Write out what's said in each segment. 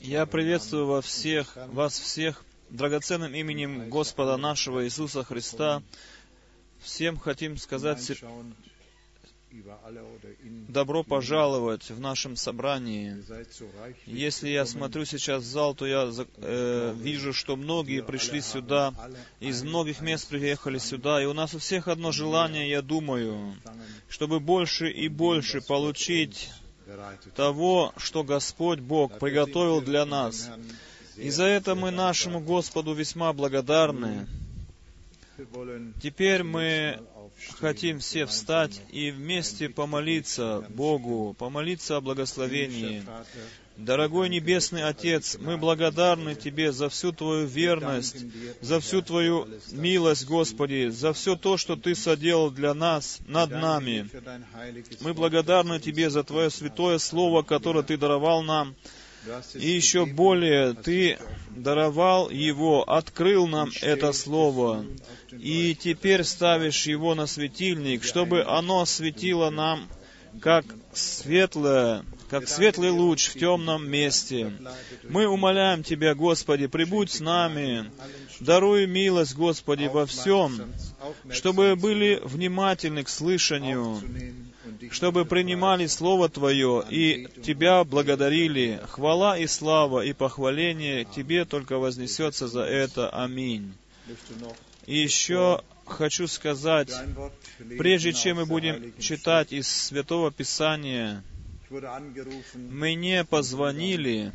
Я приветствую вас всех, вас всех драгоценным именем Господа нашего Иисуса Христа. Всем хотим сказать добро пожаловать в нашем собрании. Если я смотрю сейчас в зал, то я э, вижу, что многие пришли сюда, из многих мест приехали сюда, и у нас у всех одно желание, я думаю, чтобы больше и больше получить того, что Господь Бог приготовил для нас. И за это мы нашему Господу весьма благодарны. Теперь мы хотим все встать и вместе помолиться Богу, помолиться о благословении. Дорогой Небесный Отец, мы благодарны Тебе за всю Твою верность, за всю Твою милость, Господи, за все то, что Ты соделал для нас, над нами. Мы благодарны Тебе за Твое святое Слово, которое Ты даровал нам, и еще более, Ты даровал его, открыл нам это Слово, и теперь ставишь его на светильник, чтобы оно светило нам, как светлое, как светлый луч в темном месте. Мы умоляем Тебя, Господи, прибудь с нами, даруй милость, Господи, во всем, чтобы были внимательны к слышанию, чтобы принимали Слово Твое и Тебя благодарили. Хвала и слава и похваление Тебе только вознесется за это. Аминь. И еще хочу сказать, прежде чем мы будем читать из Святого Писания, мне позвонили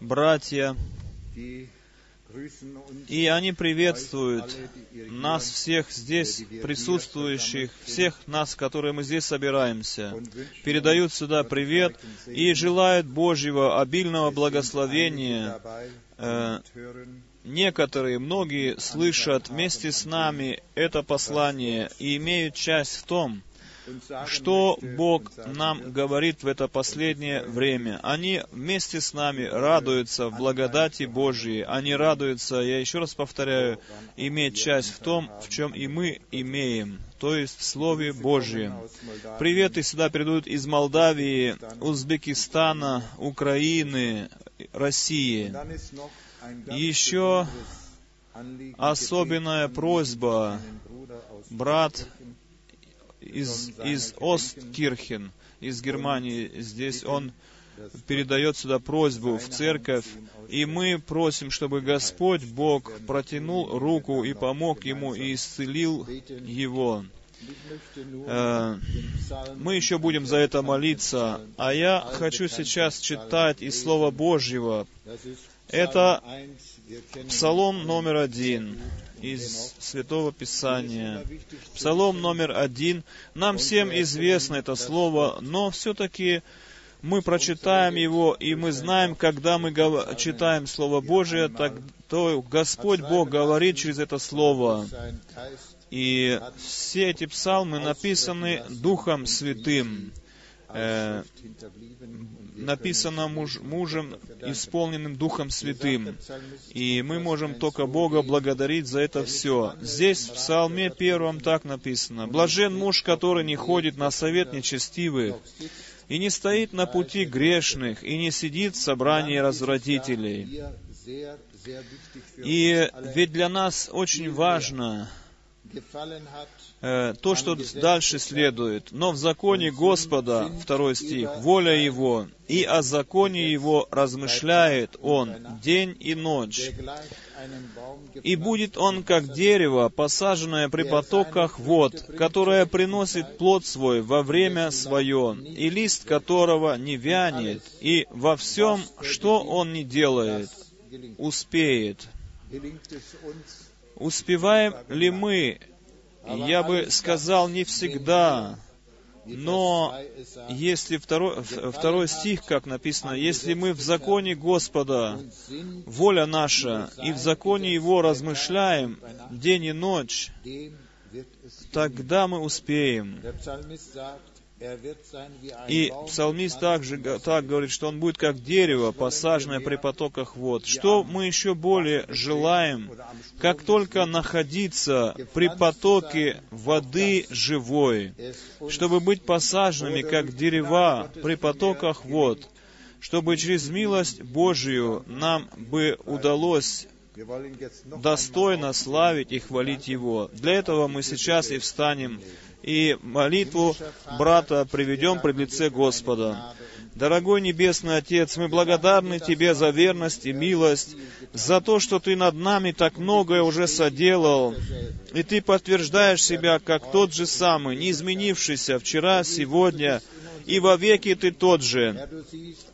братья и они приветствуют нас всех здесь присутствующих, всех нас, которые мы здесь собираемся, передают сюда привет и желают Божьего обильного благословения. Э, некоторые, многие слышат вместе с нами это послание и имеют часть в том, что Бог нам говорит в это последнее время. Они вместе с нами радуются в благодати Божьей. Они радуются, я еще раз повторяю, иметь часть в том, в чем и мы имеем, то есть в Слове Божьем. Приветы сюда придут из Молдавии, Узбекистана, Украины, России. Еще особенная просьба, брат из, из Осткирхен, из Германии. Здесь он передает сюда просьбу в церковь, и мы просим, чтобы Господь Бог протянул руку и помог ему и исцелил его. Э, мы еще будем за это молиться, а я хочу сейчас читать из Слова Божьего. Это Псалом номер один из Святого Писания. Псалом номер один. Нам всем известно это слово, но все-таки мы прочитаем его, и мы знаем, когда мы читаем Слово Божие, так, то Господь Бог говорит через это Слово. И все эти псалмы написаны Духом Святым. Э, написано муж, мужем, исполненным Духом Святым. И мы можем только Бога благодарить за это все. Здесь в Псалме первом так написано. «Блажен муж, который не ходит на совет нечестивых, и не стоит на пути грешных, и не сидит в собрании развратителей». И ведь для нас очень важно то, что дальше следует. Но в законе Господа, второй стих, воля Его, и о законе Его размышляет Он день и ночь. И будет он как дерево, посаженное при потоках вод, которое приносит плод свой во время свое, и лист которого не вянет, и во всем, что он не делает, успеет. Успеваем ли мы я бы сказал, не всегда. Но если второй, второй стих, как написано, если мы в законе Господа, воля наша, и в законе Его размышляем день и ночь, тогда мы успеем. И псалмист также так говорит, что он будет как дерево, посаженное при потоках вод. Что мы еще более желаем, как только находиться при потоке воды живой, чтобы быть посаженными как дерева при потоках вод, чтобы через милость Божию нам бы удалось достойно славить и хвалить Его. Для этого мы сейчас и встанем и молитву брата приведем пред лице Господа. Дорогой Небесный Отец, мы благодарны Тебе за верность и милость, за то, что Ты над нами так многое уже соделал, и Ты подтверждаешь себя как тот же самый, не изменившийся вчера, сегодня и во веки Ты тот же.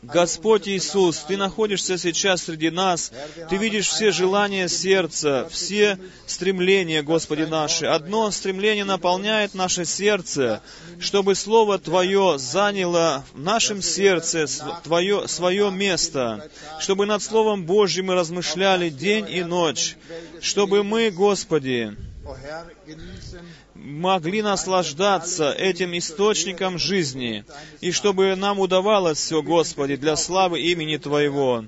Господь Иисус, Ты находишься сейчас среди нас, Ты видишь все желания сердца, все стремления, Господи наши. Одно стремление наполняет наше сердце, чтобы Слово Твое заняло в нашем сердце Твое, свое место, чтобы над Словом Божьим мы размышляли день и ночь, чтобы мы, Господи, могли наслаждаться этим источником жизни, и чтобы нам удавалось все, Господи, для славы имени Твоего.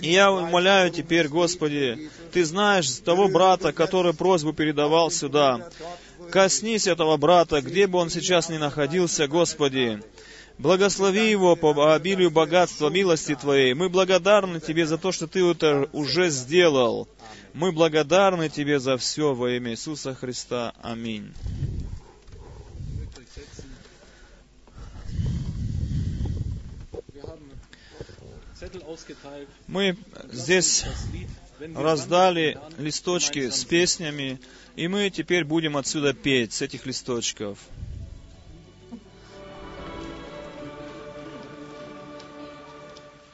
И я умоляю теперь, Господи, Ты знаешь того брата, который просьбу передавал сюда. Коснись этого брата, где бы он сейчас ни находился, Господи. Благослови его по обилию богатства милости Твоей. Мы благодарны Тебе за то, что Ты это уже сделал. Мы благодарны Тебе за все во имя Иисуса Христа. Аминь. Мы здесь раздали листочки с песнями, и мы теперь будем отсюда петь с этих листочков.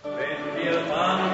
Wenn wir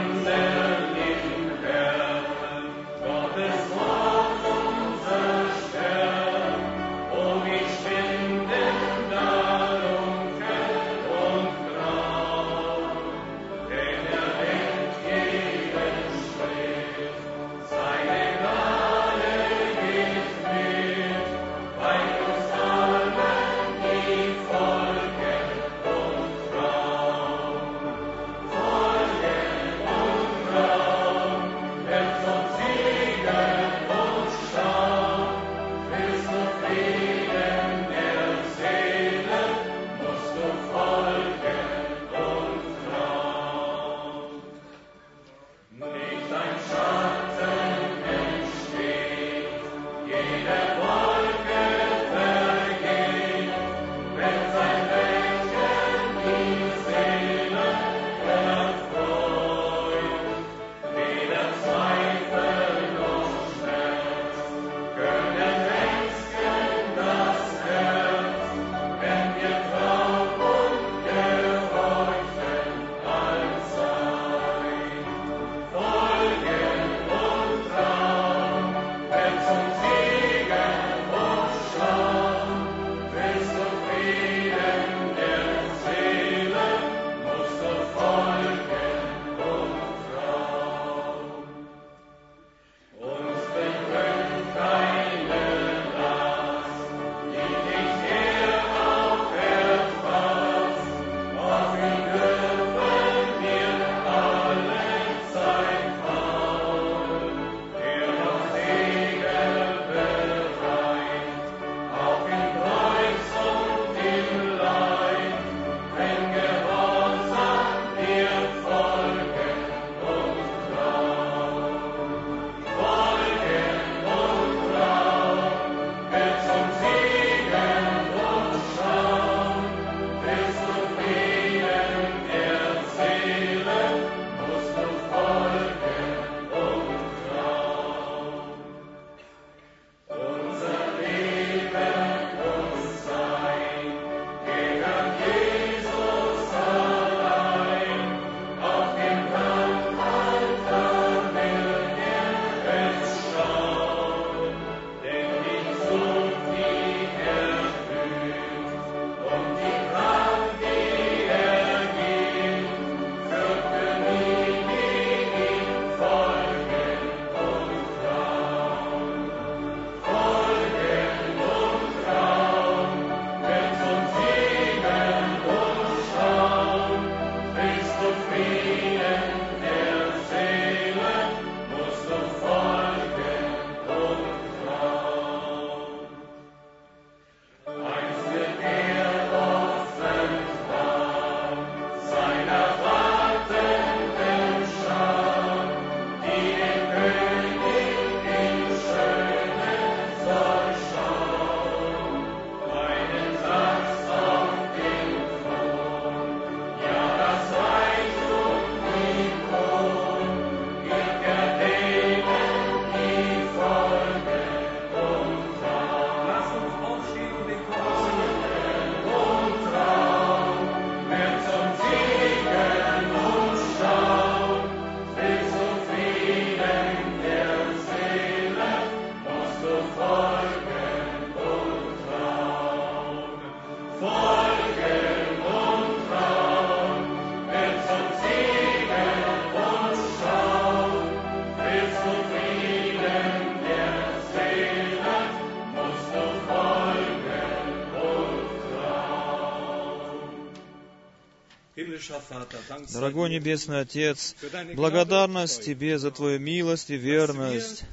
Дорогой Небесный Отец, благодарность Тебе за Твою милость и верность,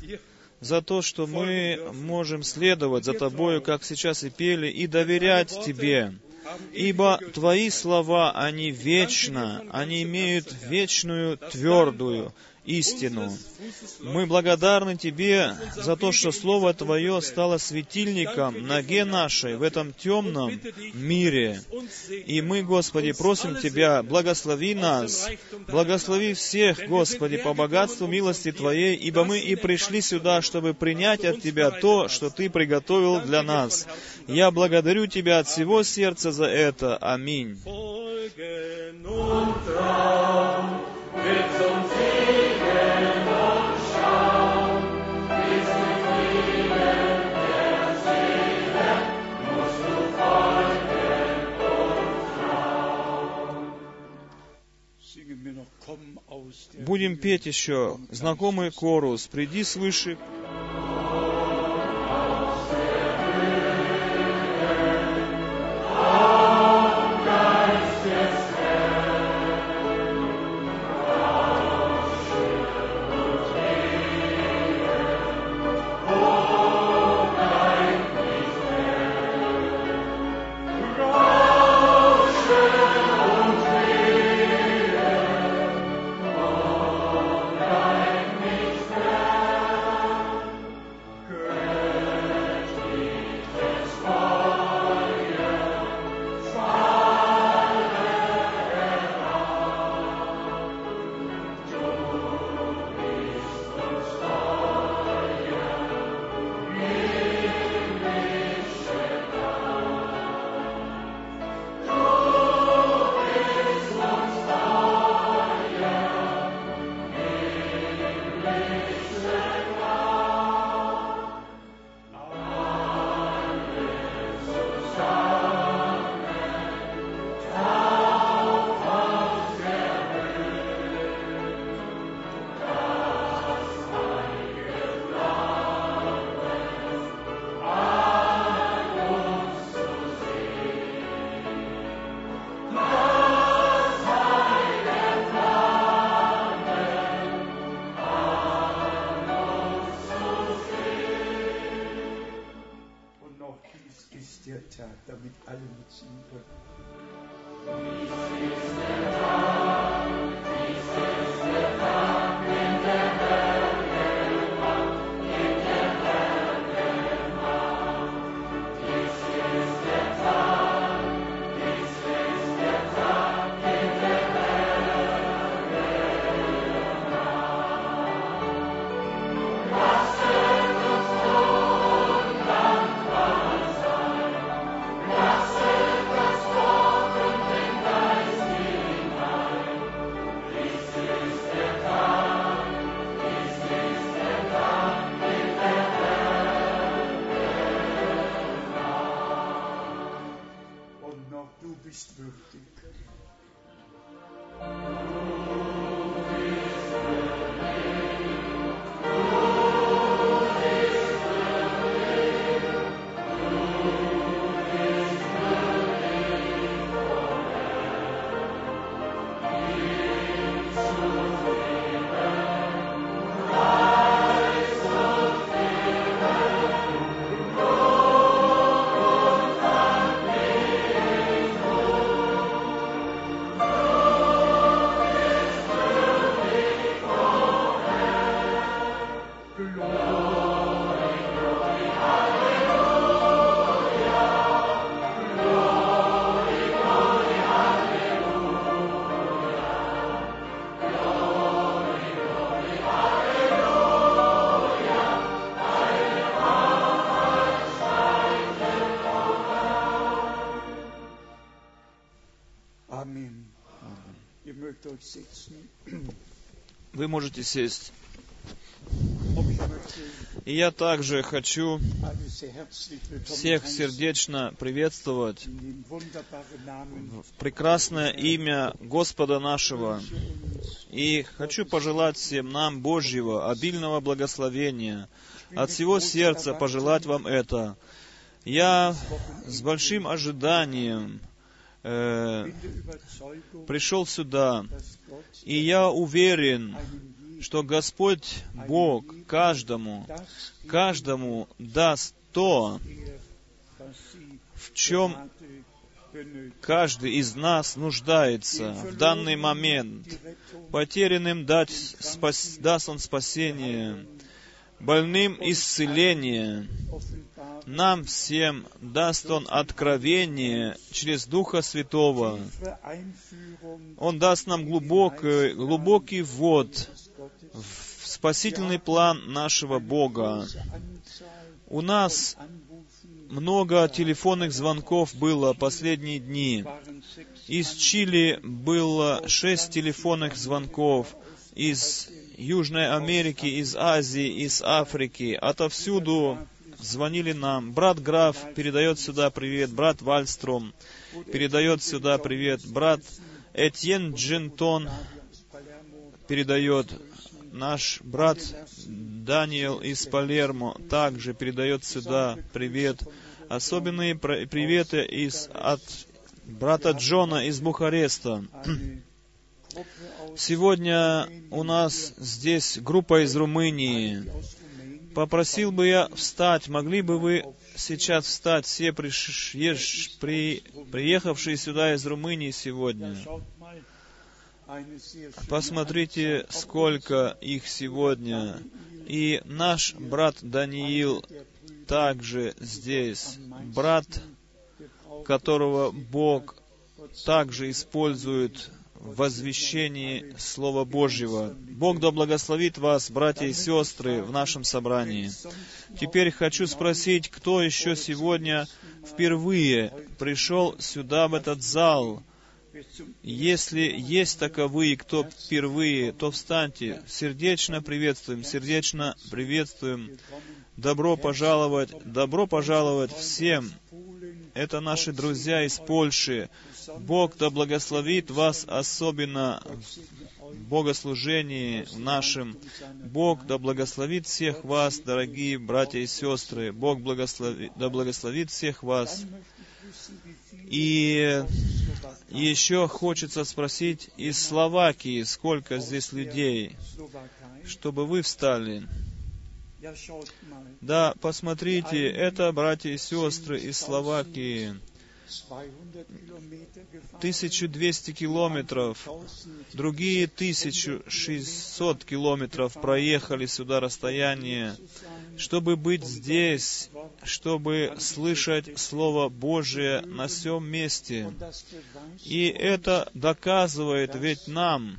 за то, что мы можем следовать за Тобою, как сейчас и пели, и доверять Тебе. Ибо Твои слова, они вечно, они имеют вечную, твердую, истину. Мы благодарны Тебе за то, что Слово Твое стало светильником ноге нашей в этом темном мире. И мы, Господи, просим Тебя, благослови нас, благослови всех, Господи, по богатству милости Твоей, ибо мы и пришли сюда, чтобы принять от Тебя то, что Ты приготовил для нас. Я благодарю Тебя от всего сердца за это. Аминь. Будем петь еще знакомый корус «Приди свыше». Вы можете сесть. И я также хочу всех сердечно приветствовать в прекрасное имя Господа нашего. И хочу пожелать всем нам Божьего, обильного благословения. От всего сердца пожелать вам это. Я с большим ожиданием э, пришел сюда, и я уверен, что Господь Бог каждому, каждому даст то, в чем каждый из нас нуждается в данный момент. Потерянным дать, спас, даст Он спасение, больным исцеление, нам всем даст Он откровение через Духа Святого. Он даст нам глубокий, глубокий ввод в спасительный план нашего Бога. У нас много телефонных звонков было последние дни. Из Чили было шесть телефонных звонков, из Южной Америки, из Азии, из Африки, отовсюду звонили нам. Брат Граф передает сюда привет, брат Вальстром передает сюда привет, брат Этьен Джентон передает, наш брат Даниэл из Палермо также передает сюда привет. Особенные приветы из, от брата Джона из Бухареста. Сегодня у нас здесь группа из Румынии. Попросил бы я встать. Могли бы вы сейчас встать, все приш... при... приехавшие сюда из Румынии сегодня? Посмотрите, сколько их сегодня. И наш брат Даниил также здесь. Брат, которого Бог также использует возвещении Слова Божьего. Бог да благословит вас, братья и сестры, в нашем собрании. Теперь хочу спросить, кто еще сегодня впервые пришел сюда, в этот зал, если есть таковые, кто впервые, то встаньте. Сердечно приветствуем, сердечно приветствуем. Добро пожаловать, добро пожаловать всем. Это наши друзья из Польши, Бог да благословит вас особенно в богослужении нашем. Бог да благословит всех вас, дорогие братья и сестры. Бог благослови, да благословит всех вас. И еще хочется спросить из Словакии, сколько здесь людей, чтобы вы встали. Да, посмотрите, это братья и сестры из Словакии. 1200 километров, другие 1600 километров проехали сюда расстояние, чтобы быть здесь, чтобы слышать Слово Божие на всем месте. И это доказывает ведь нам,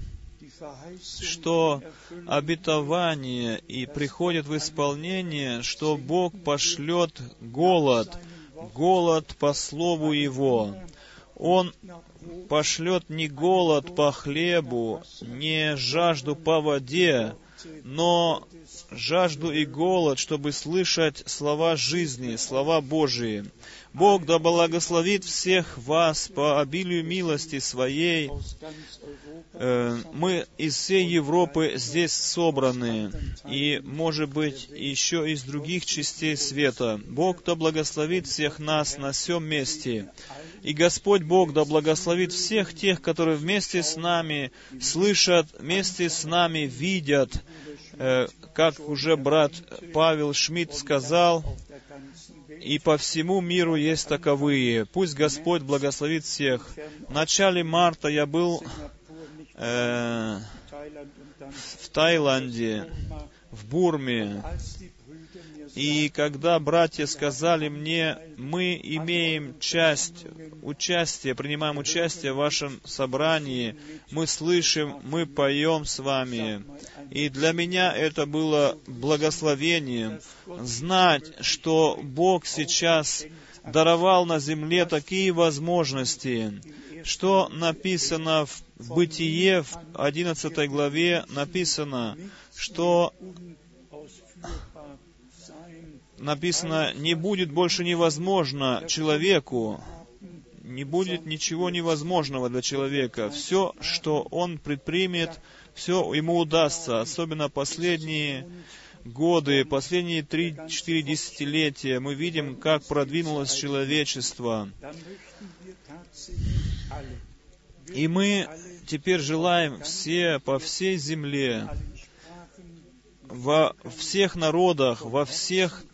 что обетование и приходит в исполнение, что Бог пошлет голод — голод по слову Его. Он пошлет не голод по хлебу, не жажду по воде, но жажду и голод, чтобы слышать слова жизни, слова Божии. Бог да благословит всех вас по обилию милости Своей. Э, мы из всей Европы здесь собраны, и, может быть, еще из других частей света. Бог да благословит всех нас на всем месте. И Господь Бог да благословит всех тех, которые вместе с нами слышат, вместе с нами видят, э, как уже брат Павел Шмидт сказал, и по всему миру есть таковые. Пусть Господь благословит всех. В начале марта я был э, в Таиланде, в Бурме, и когда братья сказали мне, мы имеем часть, участие, принимаем участие в вашем собрании, мы слышим, мы поем с вами. И для меня это было благословением знать, что Бог сейчас даровал на земле такие возможности, что написано в Бытие, в 11 главе написано, что написано, не будет больше невозможно человеку, не будет ничего невозможного для человека. Все, что он предпримет, все ему удастся, особенно последние годы, последние три-четыре десятилетия, мы видим, как продвинулось человечество. И мы теперь желаем все по всей земле, во всех народах, во всех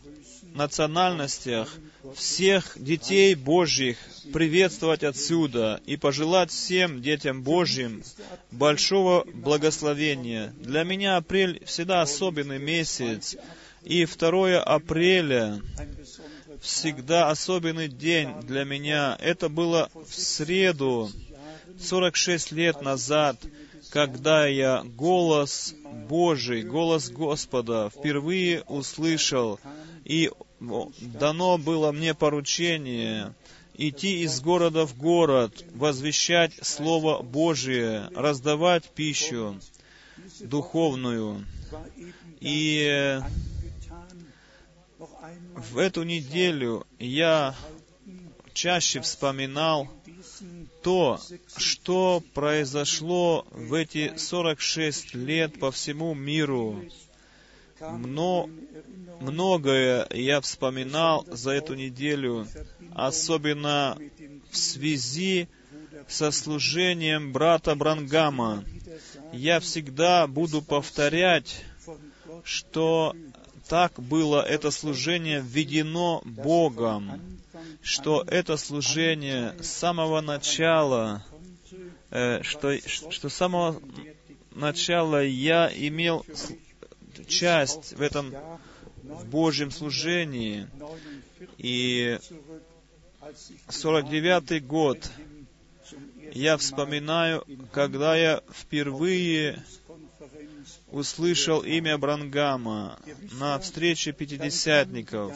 национальностях, всех детей Божьих приветствовать отсюда и пожелать всем детям Божьим большого благословения. Для меня апрель всегда особенный месяц, и 2 апреля всегда особенный день для меня. Это было в среду, 46 лет назад, когда я голос Божий, голос Господа впервые услышал, и дано было мне поручение идти из города в город, возвещать Слово Божие, раздавать пищу духовную. И в эту неделю я чаще вспоминал то, что произошло в эти 46 лет по всему миру. Но, многое я вспоминал за эту неделю, особенно в связи со служением брата Брангама. Я всегда буду повторять, что так было это служение введено Богом, что это служение с самого начала, э, что, что с самого начала я имел часть в этом в Божьем служении. И 49-й год я вспоминаю, когда я впервые услышал имя Брангама на встрече пятидесятников.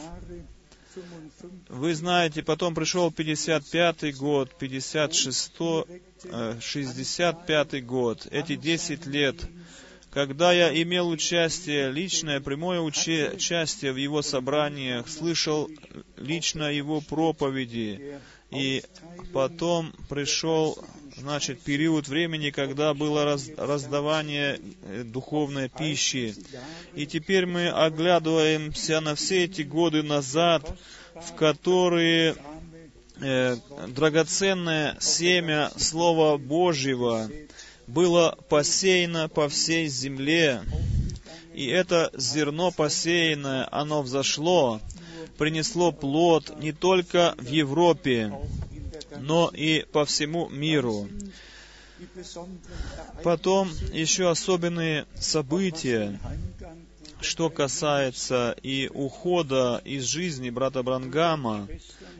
Вы знаете, потом пришел 55-й год, 56-й, 65-й год, эти 10 лет, когда я имел участие, личное, прямое участие в его собраниях, слышал лично его проповеди, и потом пришел значит, период времени, когда было раз, раздавание э, духовной пищи. И теперь мы оглядываемся на все эти годы назад, в которые э, драгоценное семя Слова Божьего было посеяно по всей земле, и это зерно посеянное, оно взошло, принесло плод не только в Европе, но и по всему миру. Потом еще особенные события, что касается и ухода из жизни брата Брангама,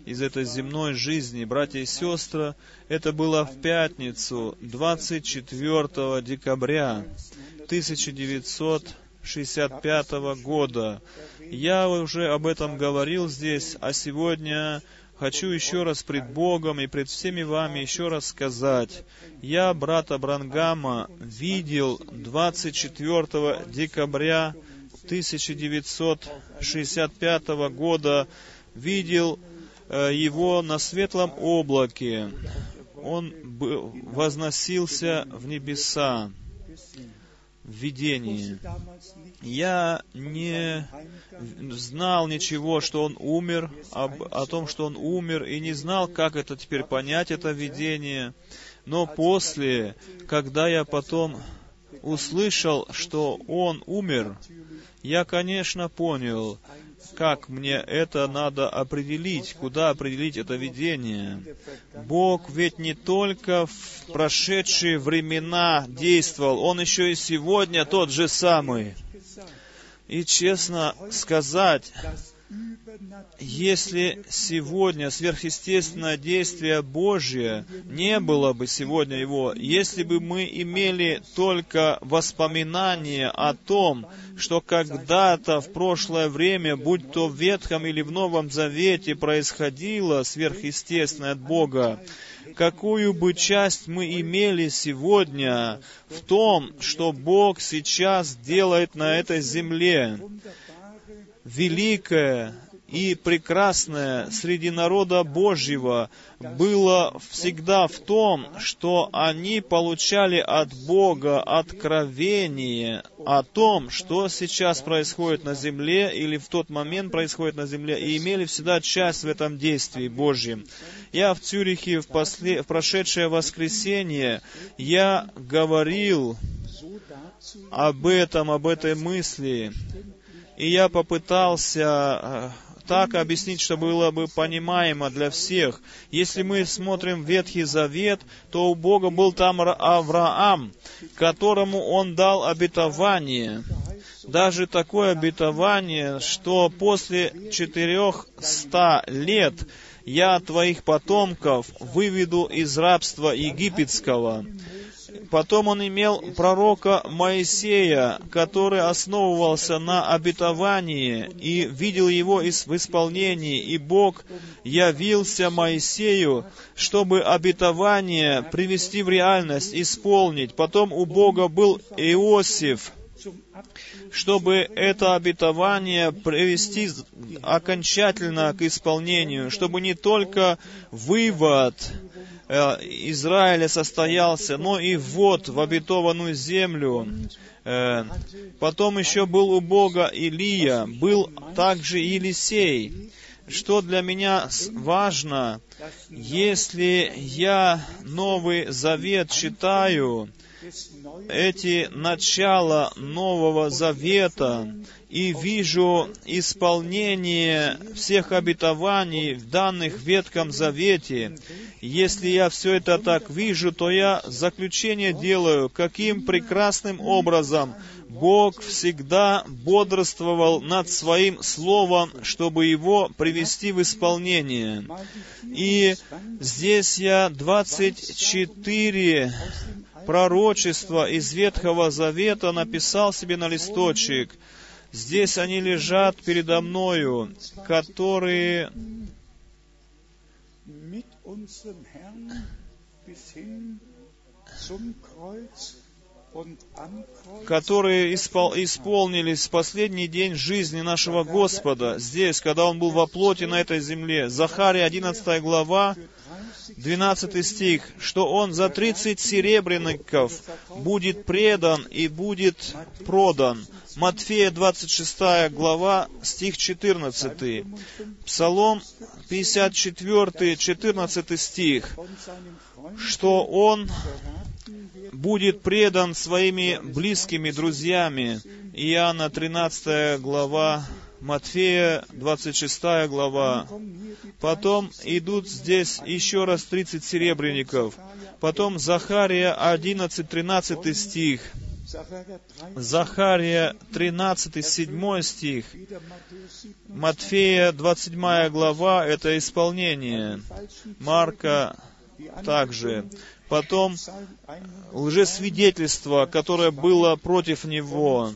из этой земной жизни, братья и сестры, это было в пятницу, 24 декабря 1965 года. Я уже об этом говорил здесь, а сегодня хочу еще раз пред Богом и пред всеми вами еще раз сказать. Я брата Брангама видел 24 декабря 1965 года, видел э, его на светлом облаке. Он возносился в небеса в видении. Я не знал ничего, что он умер, об, о том, что он умер, и не знал, как это теперь понять, это видение. Но после, когда я потом услышал, что он умер, я, конечно, понял, как мне это надо определить, куда определить это видение. Бог ведь не только в прошедшие времена действовал, Он еще и сегодня тот же самый. И честно сказать, если сегодня сверхъестественное действие Божье не было бы сегодня его, если бы мы имели только воспоминания о том, что когда-то в прошлое время, будь то в Ветхом или в Новом Завете, происходило сверхъестественное от Бога, какую бы часть мы имели сегодня в том, что Бог сейчас делает на этой земле, великое, и прекрасное среди народа Божьего было всегда в том, что они получали от Бога откровение о том, что сейчас происходит на земле или в тот момент происходит на земле, и имели всегда часть в этом действии Божьем. Я в Цюрихе в, после, в прошедшее воскресенье я говорил об этом, об этой мысли, и я попытался э, так объяснить, что было бы понимаемо для всех. Если мы смотрим Ветхий Завет, то у Бога был там Авраам, которому Он дал обетование. Даже такое обетование, что после четырехста лет я твоих потомков выведу из рабства египетского. Потом он имел пророка Моисея, который основывался на обетовании и видел его в исполнении, и Бог явился Моисею, чтобы обетование привести в реальность, исполнить. Потом у Бога был Иосиф, чтобы это обетование привести окончательно к исполнению, чтобы не только вывод Э, Израиля состоялся, но и ввод в обетованную землю. Э, потом еще был у Бога Илия, был также Елисей. Что для меня важно, если я Новый Завет читаю, эти начала Нового Завета, и вижу исполнение всех обетований в данных в Ветхом Завете. Если я все это так вижу, то я заключение делаю, каким прекрасным образом Бог всегда бодрствовал над Своим Словом, чтобы его привести в исполнение. И здесь я 24 пророчества из Ветхого Завета написал себе на листочек – Здесь они лежат передо мною, которые которые испол, исполнились в последний день жизни нашего Господа, здесь, когда Он был во плоти на этой земле. Захария 11 глава, 12 стих, что Он за 30 серебряников будет предан и будет продан. Матфея 26 глава, стих 14. Псалом 54, 14 стих, что Он будет предан своими близкими друзьями. Иоанна 13 глава, Матфея 26 глава. Потом идут здесь еще раз 30 серебряников. Потом Захария 11, 13 стих. Захария 13, 7 стих, Матфея 27 глава — это исполнение. Марка также. Потом лжесвидетельство, которое было против него,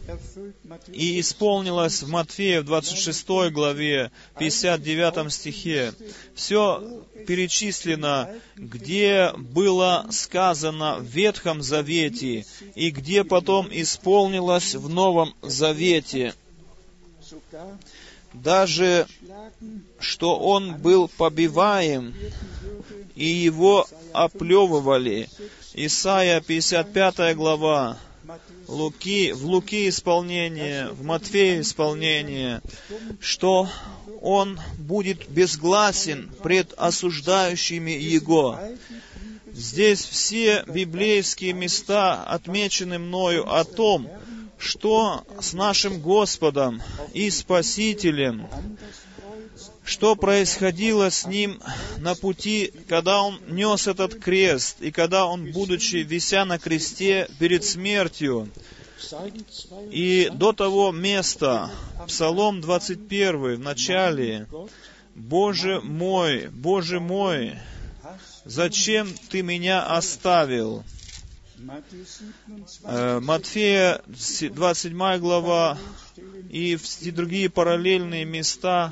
и исполнилось в Матфея в 26 главе, 59 стихе. Все перечислено, где было сказано в Ветхом Завете, и где потом исполнилось в Новом Завете. Даже что он был побиваем, и его оплевывали. Исайя 55 глава. Луки, в Луки исполнение, в Матфея исполнение, что он будет безгласен пред осуждающими его. Здесь все библейские места отмечены мною о том, что с нашим Господом и Спасителем что происходило с ним на пути, когда он нес этот крест, и когда он, будучи вися на кресте перед смертью, и до того места, Псалом 21 в начале, «Боже мой, Боже мой, зачем Ты меня оставил?» Э, Матфея 27 глава и все другие параллельные места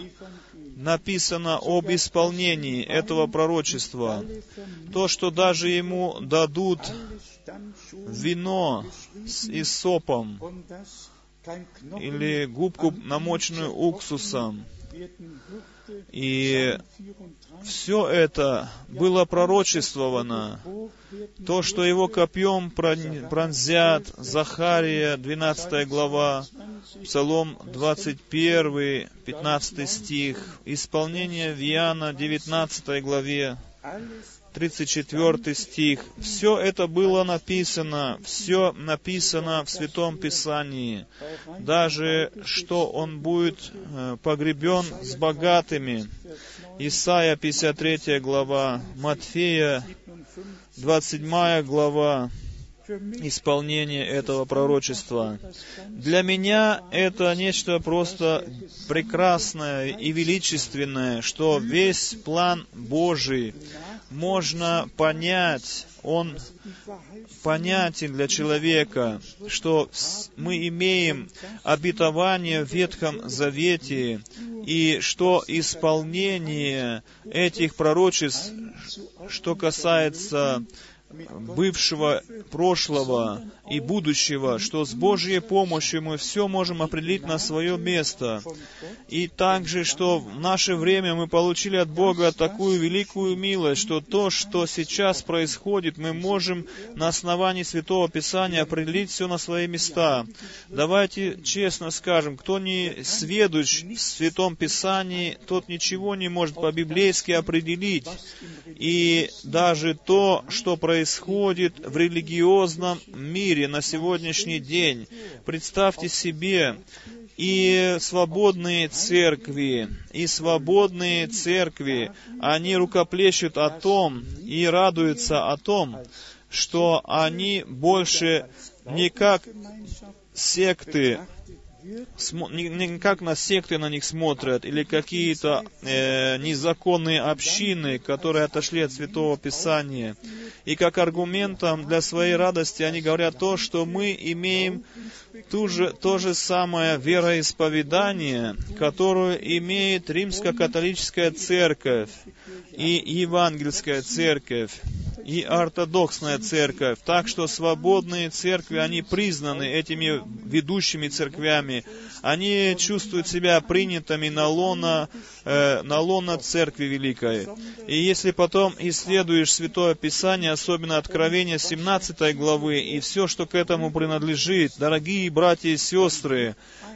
написано об исполнении этого пророчества. То, что даже ему дадут вино с исопом или губку, намоченную уксусом, И все это было пророчествовано. То, что его копьем пронзят, Захария, 12 глава, Псалом 21, 15 стих, исполнение Виана, 19 главе, 34 стих. Все это было написано, все написано в Святом Писании. Даже что он будет э, погребен с богатыми. Исайя 53 глава, Матфея 27 глава, исполнение этого пророчества. Для меня это нечто просто прекрасное и величественное, что весь план Божий можно понять, он понятен для человека, что мы имеем обетование в Ветхом Завете, и что исполнение этих пророчеств, что касается бывшего, прошлого и будущего, что с Божьей помощью мы все можем определить на свое место. И также, что в наше время мы получили от Бога такую великую милость, что то, что сейчас происходит, мы можем на основании Святого Писания определить все на свои места. Давайте честно скажем, кто не сведущ в Святом Писании, тот ничего не может по-библейски определить. И даже то, что происходит в религиозном мире на сегодняшний день, представьте себе, и свободные церкви, и свободные церкви, они рукоплещут о том и радуются о том, что они больше не как секты не, как на секты на них смотрят, или какие-то э, незаконные общины, которые отошли от Святого Писания. И как аргументом для своей радости они говорят то, что мы имеем ту же, то же самое вероисповедание, которое имеет Римско-католическая церковь и Евангельская церковь и ортодоксная церковь. Так что свободные церкви, они признаны этими ведущими церквями. Они чувствуют себя принятыми на лона, э, на лона церкви великой. И если потом исследуешь Святое Писание, особенно Откровение 17 главы, и все, что к этому принадлежит, дорогие братья и сестры,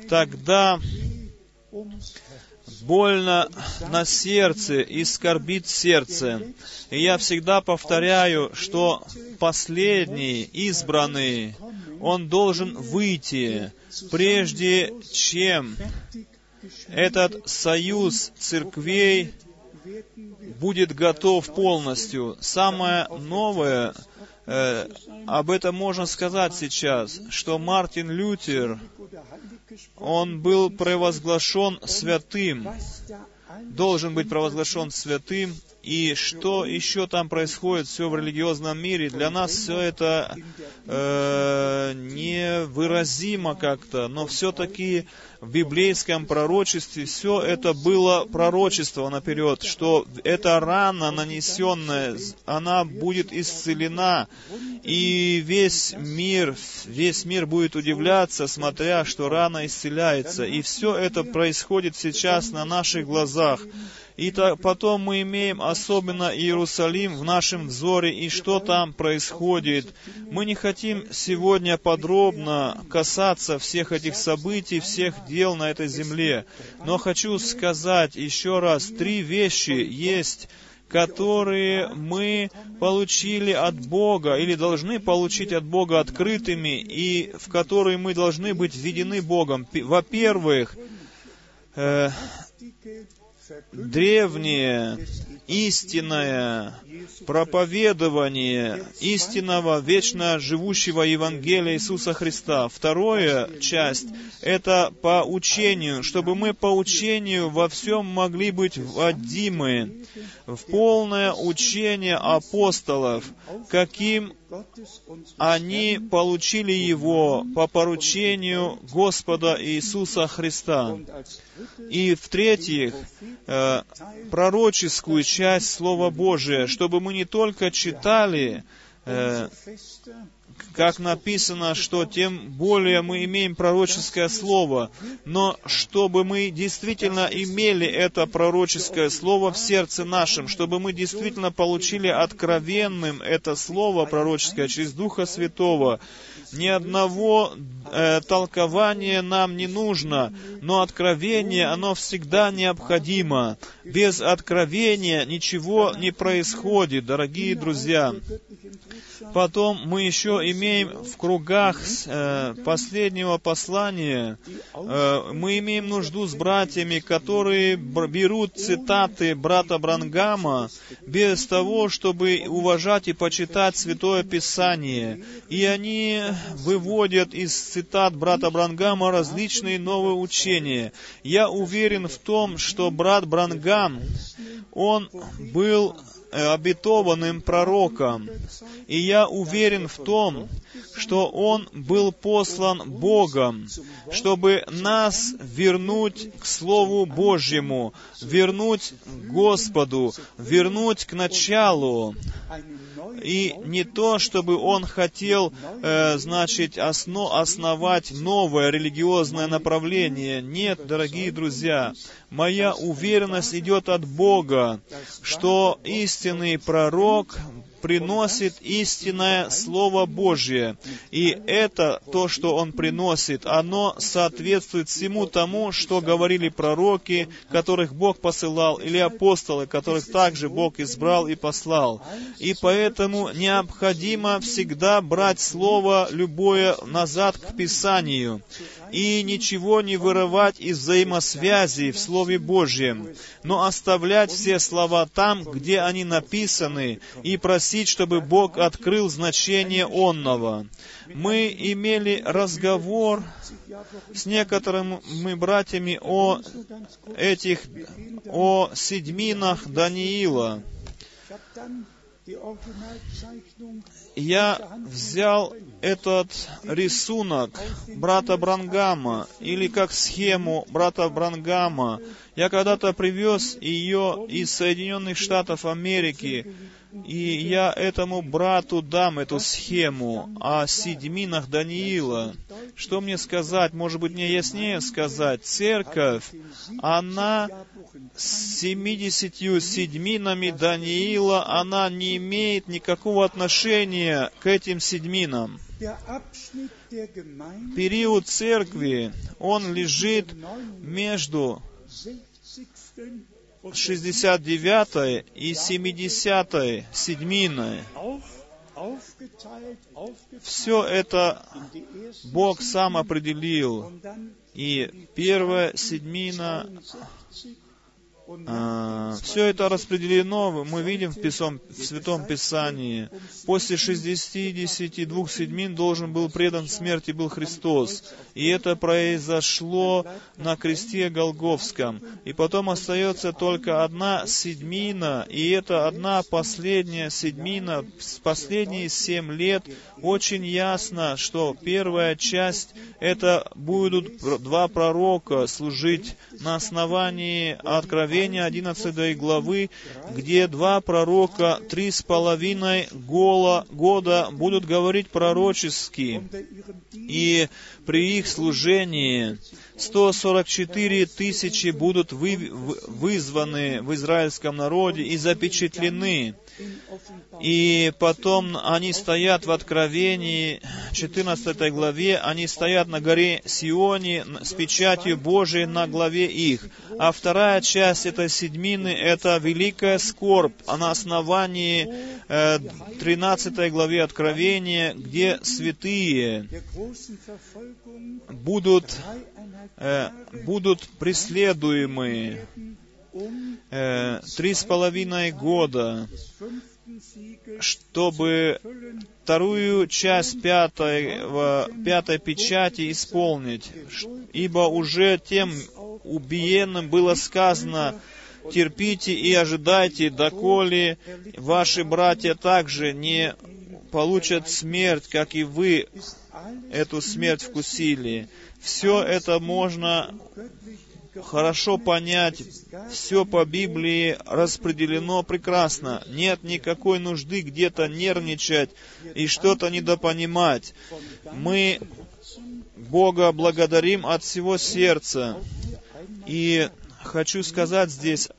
тогда больно на сердце и скорбит сердце. И я всегда повторяю, что последний, избранный, он должен выйти, прежде чем этот союз церквей будет готов полностью. Самое новое, э, об этом можно сказать сейчас, что Мартин Лютер, он был провозглашен святым, должен быть провозглашен святым, и что еще там происходит, все в религиозном мире, для нас все это э, невыразимо как-то, но все-таки в библейском пророчестве все это было пророчество наперед, что эта рана нанесенная, она будет исцелена, и весь мир, весь мир будет удивляться, смотря, что рана исцеляется. И все это происходит сейчас на наших глазах. И так, потом мы имеем особенно Иерусалим в нашем взоре и что там происходит. Мы не хотим сегодня подробно касаться всех этих событий, всех дел на этой земле. Но хочу сказать еще раз, три вещи есть, которые мы получили от Бога или должны получить от Бога открытыми и в которые мы должны быть введены Богом. Во-первых, э, древнее истинное проповедование истинного, вечно живущего Евангелия Иисуса Христа. Вторая часть — это по учению, чтобы мы по учению во всем могли быть вводимы в полное учение апостолов, каким они получили его по поручению Господа Иисуса Христа. И в-третьих, э, пророческую часть Слова Божия, чтобы мы не только читали э, как написано, что тем более мы имеем пророческое слово. Но чтобы мы действительно имели это пророческое слово в сердце нашем, чтобы мы действительно получили откровенным это слово пророческое через Духа Святого, ни одного э, толкования нам не нужно, но откровение, оно всегда необходимо. Без откровения ничего не происходит, дорогие друзья. Потом мы еще имеем в кругах э, последнего послания, э, мы имеем нужду с братьями, которые берут цитаты брата Брангама без того, чтобы уважать и почитать Святое Писание. И они выводят из цитат брата Брангама различные новые учения. Я уверен в том, что брат Брангам, он был обетованным пророком. И я уверен в том, что он был послан Богом, чтобы нас вернуть к Слову Божьему, вернуть к Господу, вернуть к началу. И не то, чтобы он хотел, э, значит, осно, основать новое религиозное направление. Нет, дорогие друзья, моя уверенность идет от Бога, что истинный пророк приносит истинное Слово Божье. И это то, что он приносит, оно соответствует всему тому, что говорили пророки, которых Бог посылал, или апостолы, которых также Бог избрал и послал. И поэтому необходимо всегда брать Слово любое назад к Писанию и ничего не вырывать из взаимосвязи в Слове Божьем, но оставлять все слова там, где они написаны, и просить, чтобы Бог открыл значение онного. Мы имели разговор с некоторыми братьями о этих, о седьминах Даниила я взял этот рисунок брата Брангама, или как схему брата Брангама. Я когда-то привез ее из Соединенных Штатов Америки и я этому брату дам эту схему о седьминах Даниила. Что мне сказать? Может быть, мне яснее сказать? Церковь, она с семидесятью седьминами Даниила, она не имеет никакого отношения к этим седьминам. Период церкви, он лежит между 69 и 70 седьминой. Все это Бог сам определил. И первая седьмина все это распределено, мы видим в, Писом, в Святом Писании. После 62 седьмин должен был предан смерти был Христос. И это произошло на кресте Голговском. И потом остается только одна седьмина, и это одна последняя седьмина, последние семь лет, очень ясно, что первая часть, это будут два пророка служить на основании откровения Откровения 11 главы, где два пророка три с половиной года будут говорить пророчески. И при их служении 144 тысячи будут вы, вызваны в израильском народе и запечатлены. И потом они стоят в Откровении, 14 главе, они стоят на горе Сионе с печатью Божией на главе их. А вторая часть этой седьмины — это великая скорбь а на основании 13 э, главе Откровения, где святые будут, э, будут преследуемы три с половиной года, чтобы вторую часть пятой, пятой печати исполнить, ибо уже тем убиенным было сказано, терпите и ожидайте, доколе ваши братья также не получат смерть, как и вы эту смерть вкусили. Все это можно хорошо понять, все по Библии распределено прекрасно. Нет никакой нужды где-то нервничать и что-то недопонимать. Мы Бога благодарим от всего сердца. И хочу сказать здесь,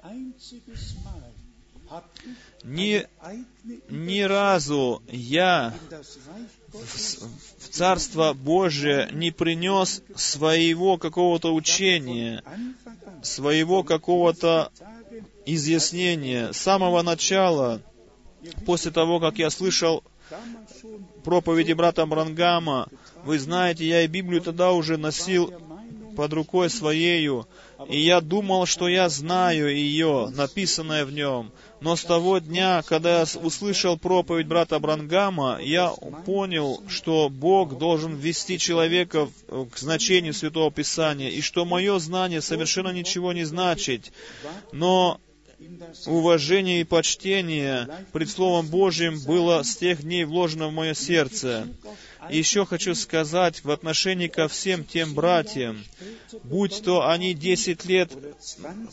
ни, ни разу я в Царство Божие не принес своего какого-то учения, своего какого-то изъяснения. С самого начала, после того, как я слышал проповеди брата Брангама, вы знаете, я и Библию тогда уже носил под рукой своею, и я думал, что я знаю ее, написанное в нем. Но с того дня, когда я услышал проповедь брата Брангама, я понял, что Бог должен ввести человека к значению Святого Писания, и что мое знание совершенно ничего не значит. Но уважение и почтение пред Словом Божьим было с тех дней вложено в мое сердце. Еще хочу сказать в отношении ко всем тем братьям, будь то они 10 лет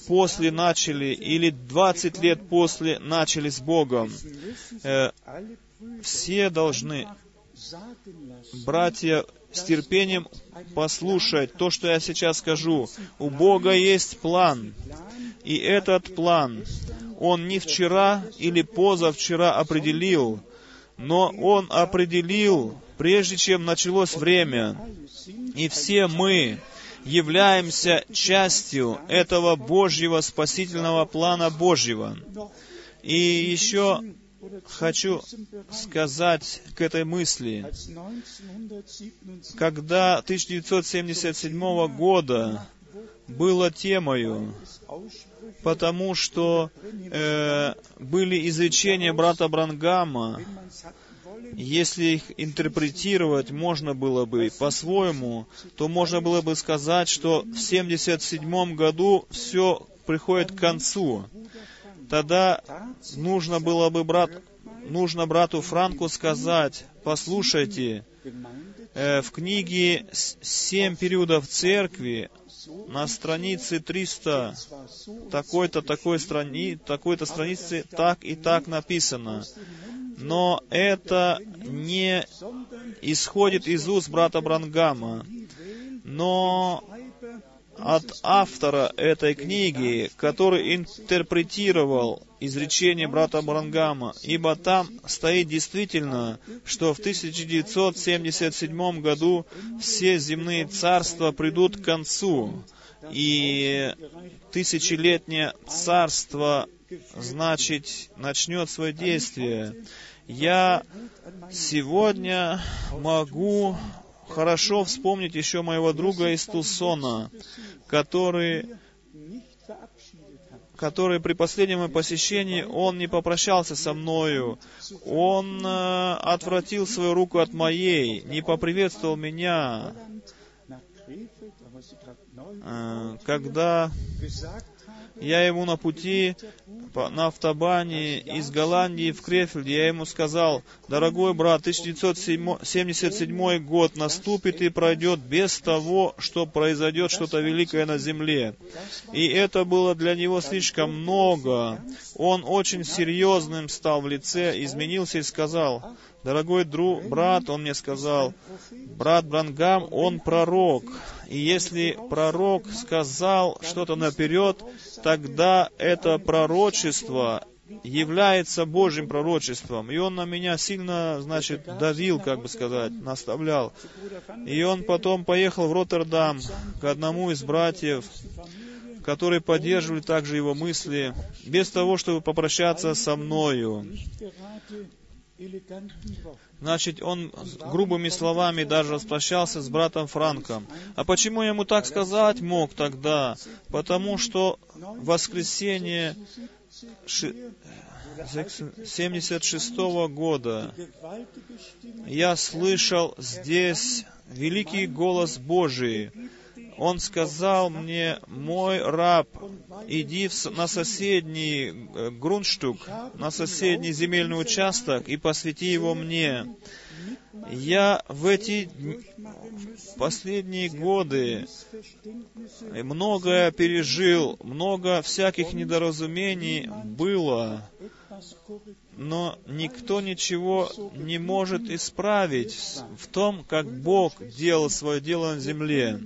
после начали или 20 лет после начали с Богом, э, все должны, братья, с терпением послушать то, что я сейчас скажу. У Бога есть план, и этот план Он не вчера или позавчера определил, но Он определил прежде чем началось время. И все мы являемся частью этого Божьего спасительного плана Божьего. И еще хочу сказать к этой мысли. Когда 1977 года было темою, потому что э, были изречения брата Брангама, если их интерпретировать можно было бы по-своему, то можно было бы сказать, что в 77 году все приходит к концу. Тогда нужно было бы брат, нужно брату Франку сказать, послушайте, э, в книге «Семь периодов церкви» на странице 300 такой-то такой страни, такой-то странице так и так написано но это не исходит из уст брата Брангама, но от автора этой книги, который интерпретировал изречение брата Брангама, ибо там стоит действительно, что в 1977 году все земные царства придут к концу, и тысячелетнее царство значит, начнет свое действие. Я сегодня могу хорошо вспомнить еще моего друга из Тусона, который который при последнем посещении, он не попрощался со мною, он э, отвратил свою руку от моей, не поприветствовал меня, э, когда я ему на пути на автобане из Голландии в Крефельде, я ему сказал, дорогой брат, 1977 год наступит и пройдет без того, что произойдет что-то великое на земле. И это было для него слишком много. Он очень серьезным стал в лице, изменился и сказал, дорогой друг, брат, он мне сказал, брат Брангам, он пророк. И если пророк сказал что-то наперед, тогда это пророчество является Божьим пророчеством. И он на меня сильно, значит, давил, как бы сказать, наставлял. И он потом поехал в Роттердам к одному из братьев, которые поддерживали также его мысли, без того, чтобы попрощаться со мною. Значит, он грубыми словами даже распрощался с братом Франком. А почему я ему так сказать мог тогда? Потому что в воскресенье 76 года я слышал здесь великий голос Божий, он сказал мне, мой раб, иди на соседний э, грунтштук, на соседний земельный участок и посвяти его мне. Я в эти последние годы многое пережил, много всяких недоразумений было, но никто ничего не может исправить в том, как Бог делал свое дело на земле.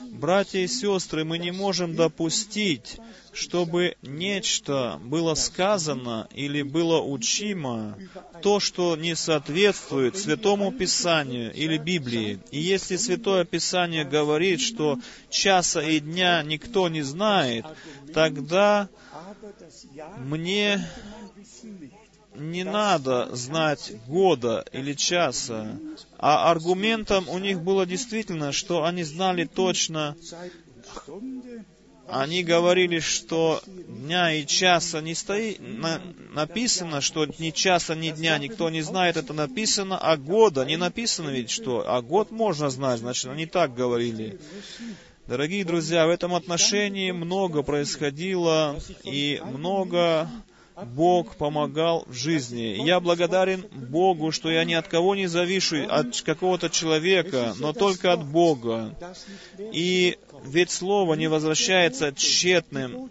Братья и сестры, мы не можем допустить, чтобы нечто было сказано или было учимо, то, что не соответствует Святому Писанию или Библии. И если Святое Писание говорит, что часа и дня никто не знает, тогда мне не надо знать года или часа, а аргументом у них было действительно, что они знали точно, они говорили, что дня и часа не стоит, на, написано, что ни часа, ни дня никто не знает, это написано, а года не написано ведь что, а год можно знать, значит, они так говорили. Дорогие друзья, в этом отношении много происходило и много Бог помогал в жизни. Я благодарен Богу, что я ни от кого не завишу, от какого-то человека, но только от Бога. И ведь Слово не возвращается тщетным,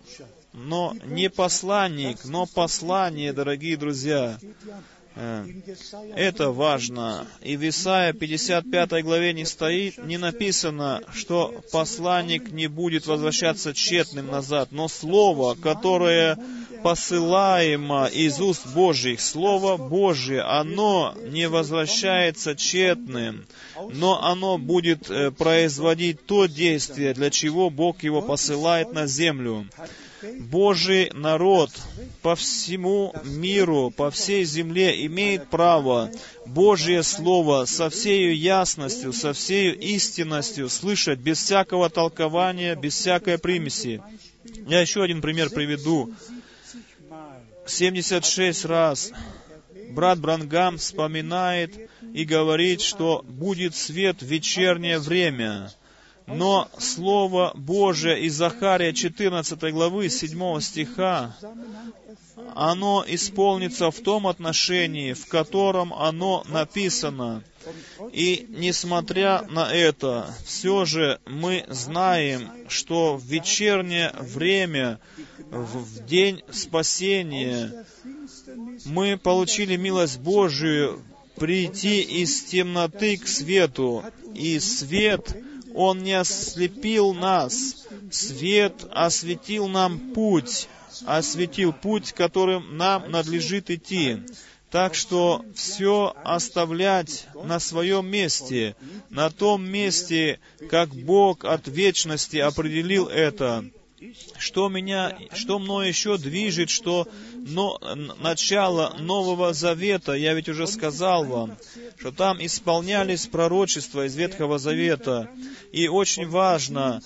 но не посланник, но послание, дорогие друзья. Э, это важно. И в Исаия 55 главе не стоит, не написано, что посланник не будет возвращаться тщетным назад, но слово, которое посылаемо из уст Божьих, Слово Божие, оно не возвращается тщетным, но оно будет э, производить то действие, для чего Бог его посылает на землю. Божий народ по всему миру, по всей земле имеет право Божье Слово со всей ясностью, со всей истинностью слышать без всякого толкования, без всякой примеси. Я еще один пример приведу. 76 раз брат Брангам вспоминает и говорит, что будет свет в вечернее время. Но Слово Божие из Захария 14 главы 7 стиха, оно исполнится в том отношении, в котором оно написано. И несмотря на это, все же мы знаем, что в вечернее время, в день спасения, мы получили милость Божию прийти из темноты к свету, и свет он не ослепил нас. Свет осветил нам путь, осветил путь, которым нам надлежит идти. Так что все оставлять на своем месте, на том месте, как Бог от вечности определил это. Что меня, что мной еще движет, что но, начало Нового Завета, я ведь уже сказал вам, что там исполнялись пророчества из Ветхого Завета. И очень важно,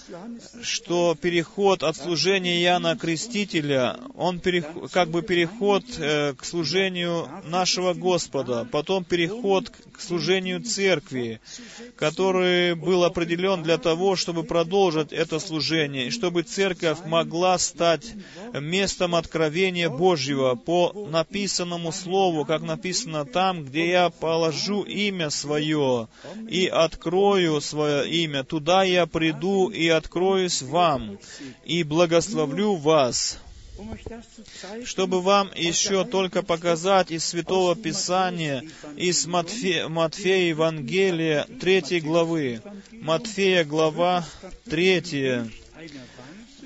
что переход от служения Иоанна Крестителя, он перех, как бы переход э, к служению нашего Господа, потом переход к служению Церкви, который был определен для того, чтобы продолжить это служение, и чтобы Церковь могла стать местом откровения Божьего по написанному Слову, как написано там, где я положу имя свое и открою свое имя. Туда я приду и откроюсь вам и благословлю вас чтобы вам еще только показать из Святого Писания, из Матфе, Матфея Евангелия 3 главы, Матфея глава 3,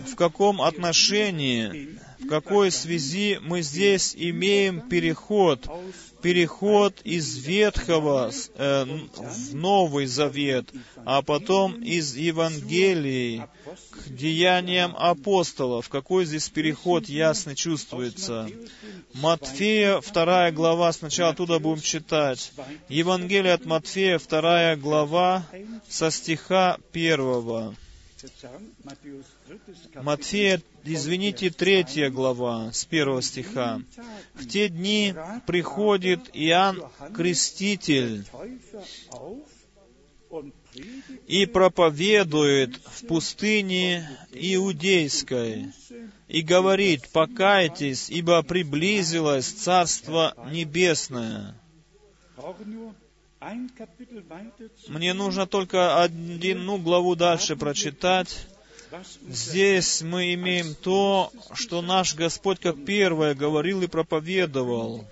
в каком отношении, в какой связи мы здесь имеем переход переход из Ветхого э, в Новый Завет, а потом из Евангелий к деяниям апостолов. Какой здесь переход ясно чувствуется. Матфея, вторая глава, сначала оттуда будем читать. Евангелие от Матфея, вторая глава, со стиха первого. Матфея, извините, третья глава, с первого стиха. В те дни приходит Иоанн Креститель и проповедует в пустыне Иудейской, и говорит, покайтесь, ибо приблизилось Царство Небесное. Мне нужно только одну главу дальше прочитать. Здесь мы имеем то, что наш Господь как первое говорил и проповедовал.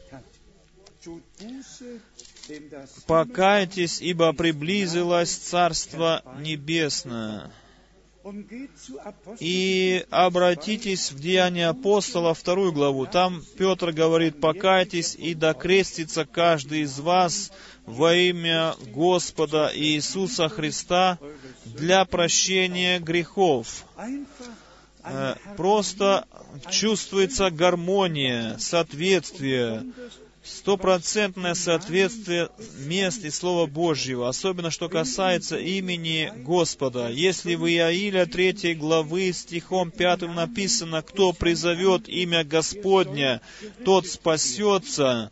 «Покайтесь, ибо приблизилось Царство Небесное». И обратитесь в Деяния апостола, вторую главу. Там Петр говорит, покайтесь и докрестится каждый из вас во имя Господа Иисуса Христа для прощения грехов. Э, просто чувствуется гармония, соответствие, стопроцентное соответствие мест и Слова Божьего, особенно что касается имени Господа. Если в Иаиля 3 главы стихом 5 написано, «Кто призовет имя Господня, тот спасется»,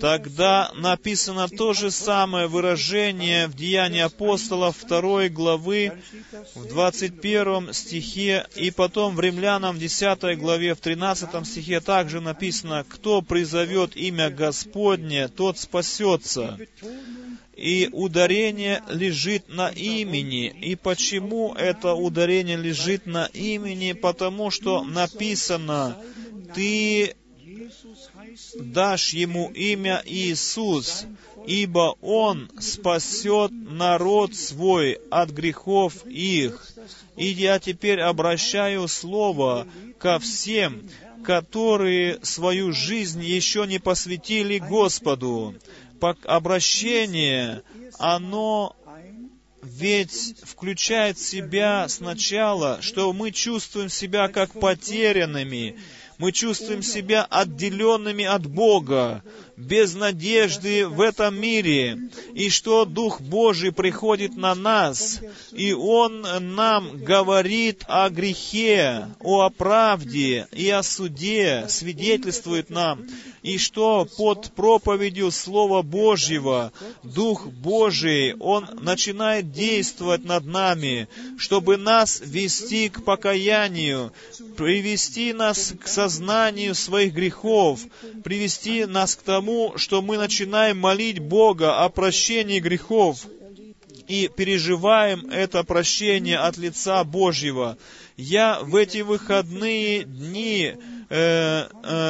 Тогда написано то же самое выражение в Деянии апостолов 2 главы в 21 стихе, и потом в Римлянам в 10 главе в 13 стихе также написано, «Кто призовет имя Господне, тот спасется». И ударение лежит на имени. И почему это ударение лежит на имени? Потому что написано, «Ты дашь ему имя Иисус, ибо Он спасет народ свой от грехов их. И я теперь обращаю слово ко всем, которые свою жизнь еще не посвятили Господу. Обращение, оно ведь включает в себя сначала, что мы чувствуем себя как потерянными, мы чувствуем себя отделенными от Бога, без надежды в этом мире, и что Дух Божий приходит на нас, и Он нам говорит о грехе, о правде и о суде, свидетельствует нам, и что под проповедью Слова Божьего Дух Божий, Он начинает действовать над нами, чтобы нас вести к покаянию, привести нас к сознанию своих грехов, привести нас к тому, тому, что мы начинаем молить Бога о прощении грехов и переживаем это прощение от лица Божьего. Я в эти выходные дни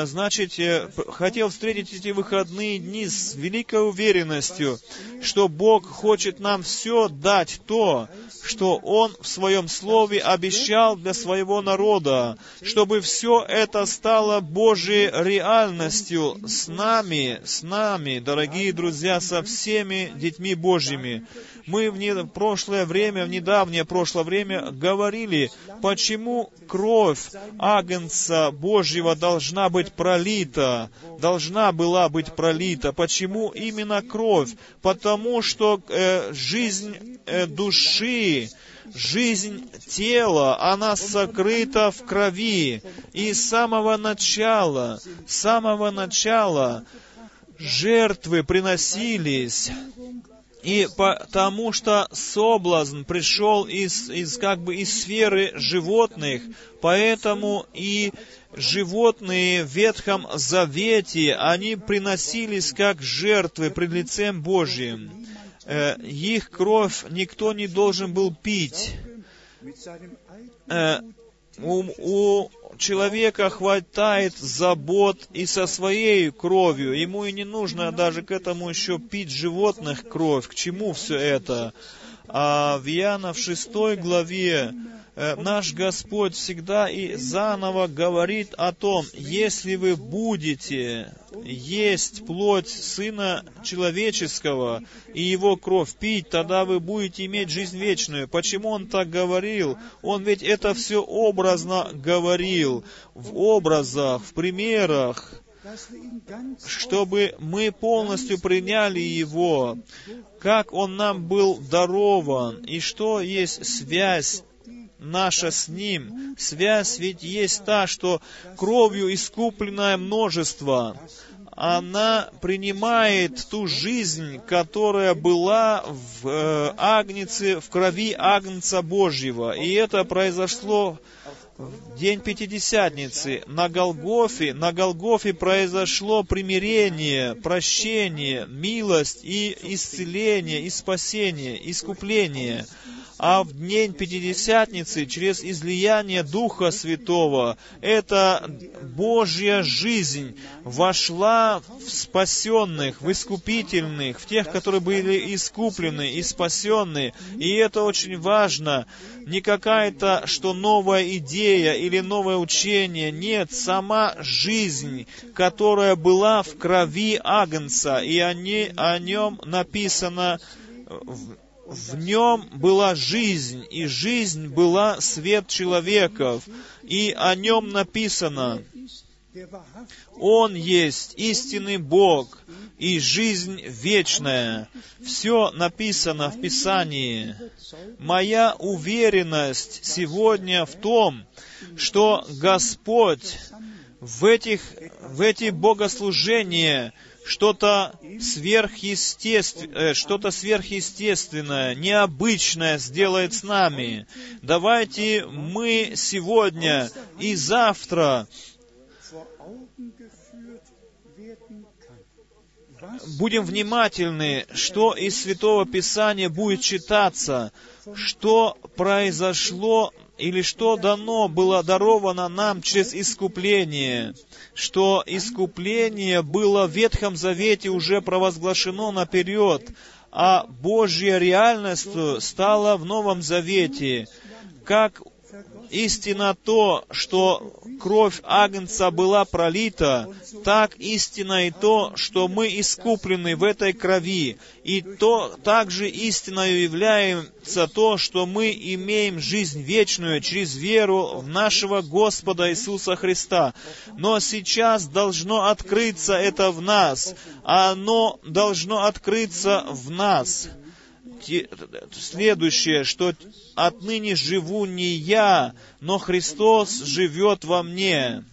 значит, э, хотел встретить эти выходные дни с великой уверенностью, что Бог хочет нам все дать то, что Он в Своем Слове обещал для Своего народа, чтобы все это стало Божьей реальностью с нами, с нами, дорогие друзья, со всеми детьми Божьими. Мы в, не, прошлое время, в недавнее прошлое время говорили, почему кровь Агнца Божьего должна быть пролита, должна была быть пролита. Почему именно кровь? Потому что э, жизнь э, души, жизнь тела, она сокрыта в крови. И с самого начала, с самого начала жертвы приносились и потому что соблазн пришел из, из как бы из сферы животных, поэтому и животные в Ветхом Завете, они приносились как жертвы пред лицем Божьим. Э, их кровь никто не должен был пить. Э, у, у человека хватает забот и со своей кровью. Ему и не нужно даже к этому еще пить животных кровь. К чему все это? А в Иоанна в шестой главе наш Господь всегда и заново говорит о том, если вы будете есть плоть Сына Человеческого и Его кровь пить, тогда вы будете иметь жизнь вечную. Почему Он так говорил? Он ведь это все образно говорил, в образах, в примерах, чтобы мы полностью приняли Его, как Он нам был дарован, и что есть связь наша с Ним. Связь ведь есть та, что кровью искупленное множество, она принимает ту жизнь, которая была в э, Агнце, в крови Агнца Божьего. И это произошло в день Пятидесятницы на Голгофе, на Голгофе произошло примирение, прощение, милость и исцеление, и спасение, искупление а в день Пятидесятницы через излияние Духа Святого эта Божья жизнь вошла в спасенных, в искупительных, в тех, которые были искуплены и спасенны. И это очень важно. Не какая-то, что новая идея или новое учение. Нет, сама жизнь, которая была в крови Агнца, и о, не, о нем написано в нем была жизнь, и жизнь была свет человеков, и о нем написано, Он есть истинный Бог и жизнь вечная. Все написано в Писании. Моя уверенность сегодня в том, что Господь в, этих, в эти богослужения что-то сверхъестественное, что-то сверхъестественное, необычное сделает с нами. Давайте мы сегодня и завтра будем внимательны, что из Святого Писания будет читаться, что произошло или что дано было даровано нам через искупление, что искупление было в Ветхом Завете уже провозглашено наперед, а Божья реальность стала в Новом Завете, как истина то, что кровь Агнца была пролита, так истина и то, что мы искуплены в этой крови. И то также истиною является то, что мы имеем жизнь вечную через веру в нашего Господа Иисуса Христа. Но сейчас должно открыться это в нас, а оно должно открыться в нас следующее, что отныне живу не я, но Христос живет во мне.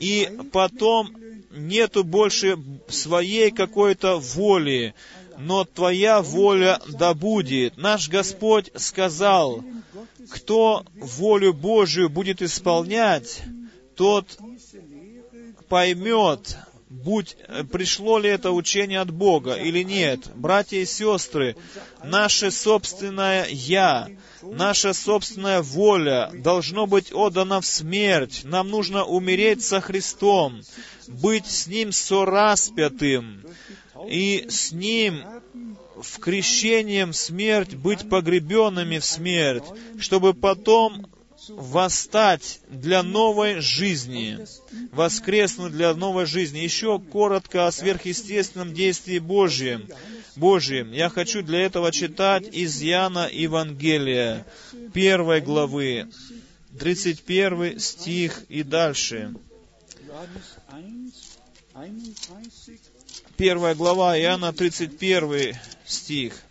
И потом нету больше своей какой-то воли, но Твоя воля да будет. Наш Господь сказал, кто волю Божию будет исполнять, тот поймет, будь, э, пришло ли это учение от Бога или нет. Братья и сестры, наше собственное «я», наша собственная воля должно быть отдана в смерть. Нам нужно умереть со Христом, быть с Ним сораспятым, и с Ним в крещением смерть быть погребенными в смерть, чтобы потом восстать для новой жизни, воскреснуть для новой жизни. Еще коротко о сверхъестественном действии Божьем. Божьем. Я хочу для этого читать из Яна Евангелия, первой главы, 31 стих и дальше. Первая глава Иоанна, 31 стих.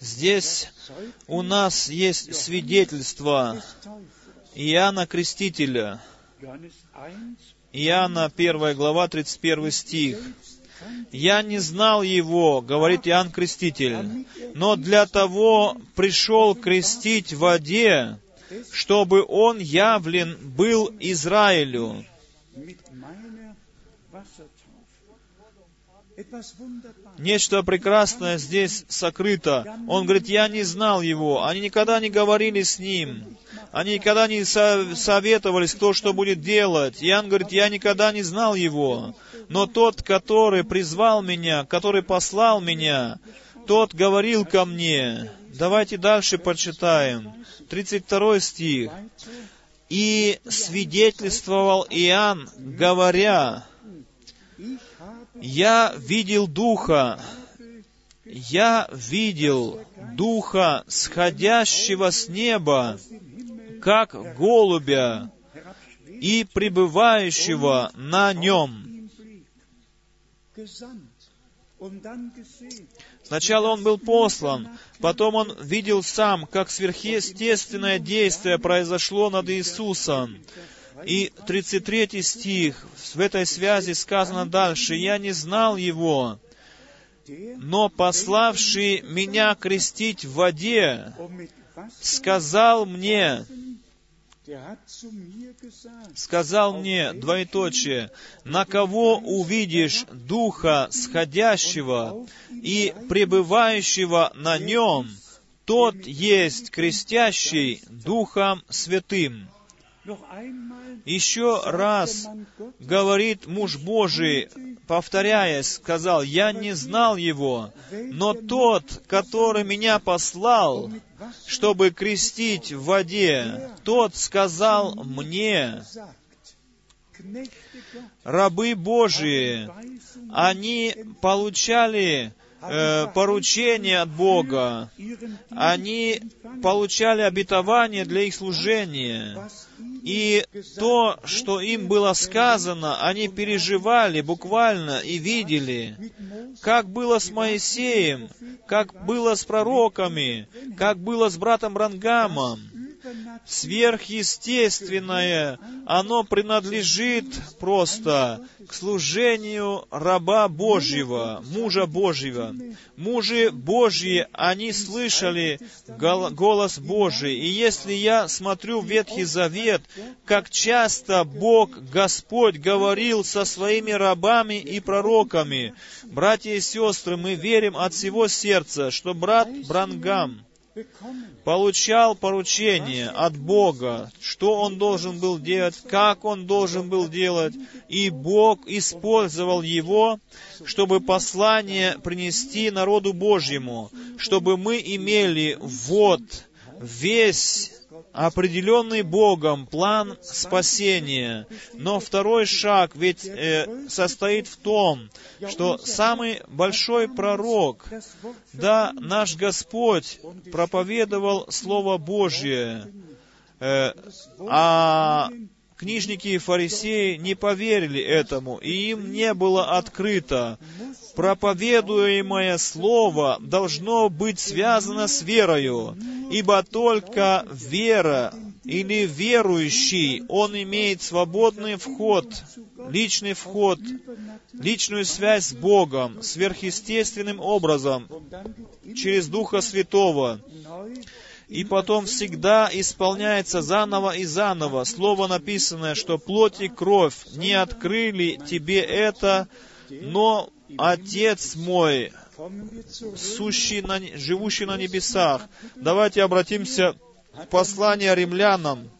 Здесь у нас есть свидетельство Иоанна Крестителя. Иоанна 1 глава 31 стих. «Я не знал его, — говорит Иоанн Креститель, — но для того пришел крестить в воде, чтобы он явлен был Израилю». Нечто прекрасное здесь сокрыто. Он говорит, я не знал его. Они никогда не говорили с ним. Они никогда не советовались, кто что будет делать. Иоанн говорит, я никогда не знал его. Но тот, который призвал меня, который послал меня, тот говорил ко мне. Давайте дальше почитаем. 32 стих. «И свидетельствовал Иоанн, говоря, я видел Духа, я видел Духа, сходящего с неба, как голубя, и пребывающего на нем. Сначала он был послан, потом он видел сам, как сверхъестественное действие произошло над Иисусом. И 33 стих, в этой связи сказано дальше, «Я не знал его, но пославший меня крестить в воде, сказал мне, сказал мне, двоеточие, на кого увидишь Духа сходящего и пребывающего на нем, тот есть крестящий Духом Святым. Еще раз говорит муж Божий, повторяясь, сказал, «Я не знал его, но тот, который меня послал, чтобы крестить в воде, тот сказал мне, рабы Божии, они получали э, поручение от Бога. Они получали обетование для их служения. И то, что им было сказано, они переживали буквально и видели, как было с Моисеем, как было с пророками, как было с братом Рангамом сверхъестественное, оно принадлежит просто к служению раба Божьего, мужа Божьего. Мужи Божьи, они слышали голос Божий. И если я смотрю в Ветхий Завет, как часто Бог, Господь, говорил со своими рабами и пророками, братья и сестры, мы верим от всего сердца, что брат Брангам, получал поручение от Бога, что он должен был делать, как он должен был делать, и Бог использовал его, чтобы послание принести народу Божьему, чтобы мы имели вот весь определенный Богом план спасения. Но второй шаг ведь э, состоит в том, что самый большой пророк, да, наш Господь проповедовал Слово Божье, э, а книжники и фарисеи не поверили этому, и им не было открыто. Проповедуемое слово должно быть связано с верою, ибо только вера или верующий, он имеет свободный вход, личный вход, личную связь с Богом, сверхъестественным образом, через Духа Святого и потом всегда исполняется заново и заново. Слово написанное, что плоть и кровь не открыли тебе это, но Отец мой, сущий на, живущий на небесах. Давайте обратимся к посланию римлянам.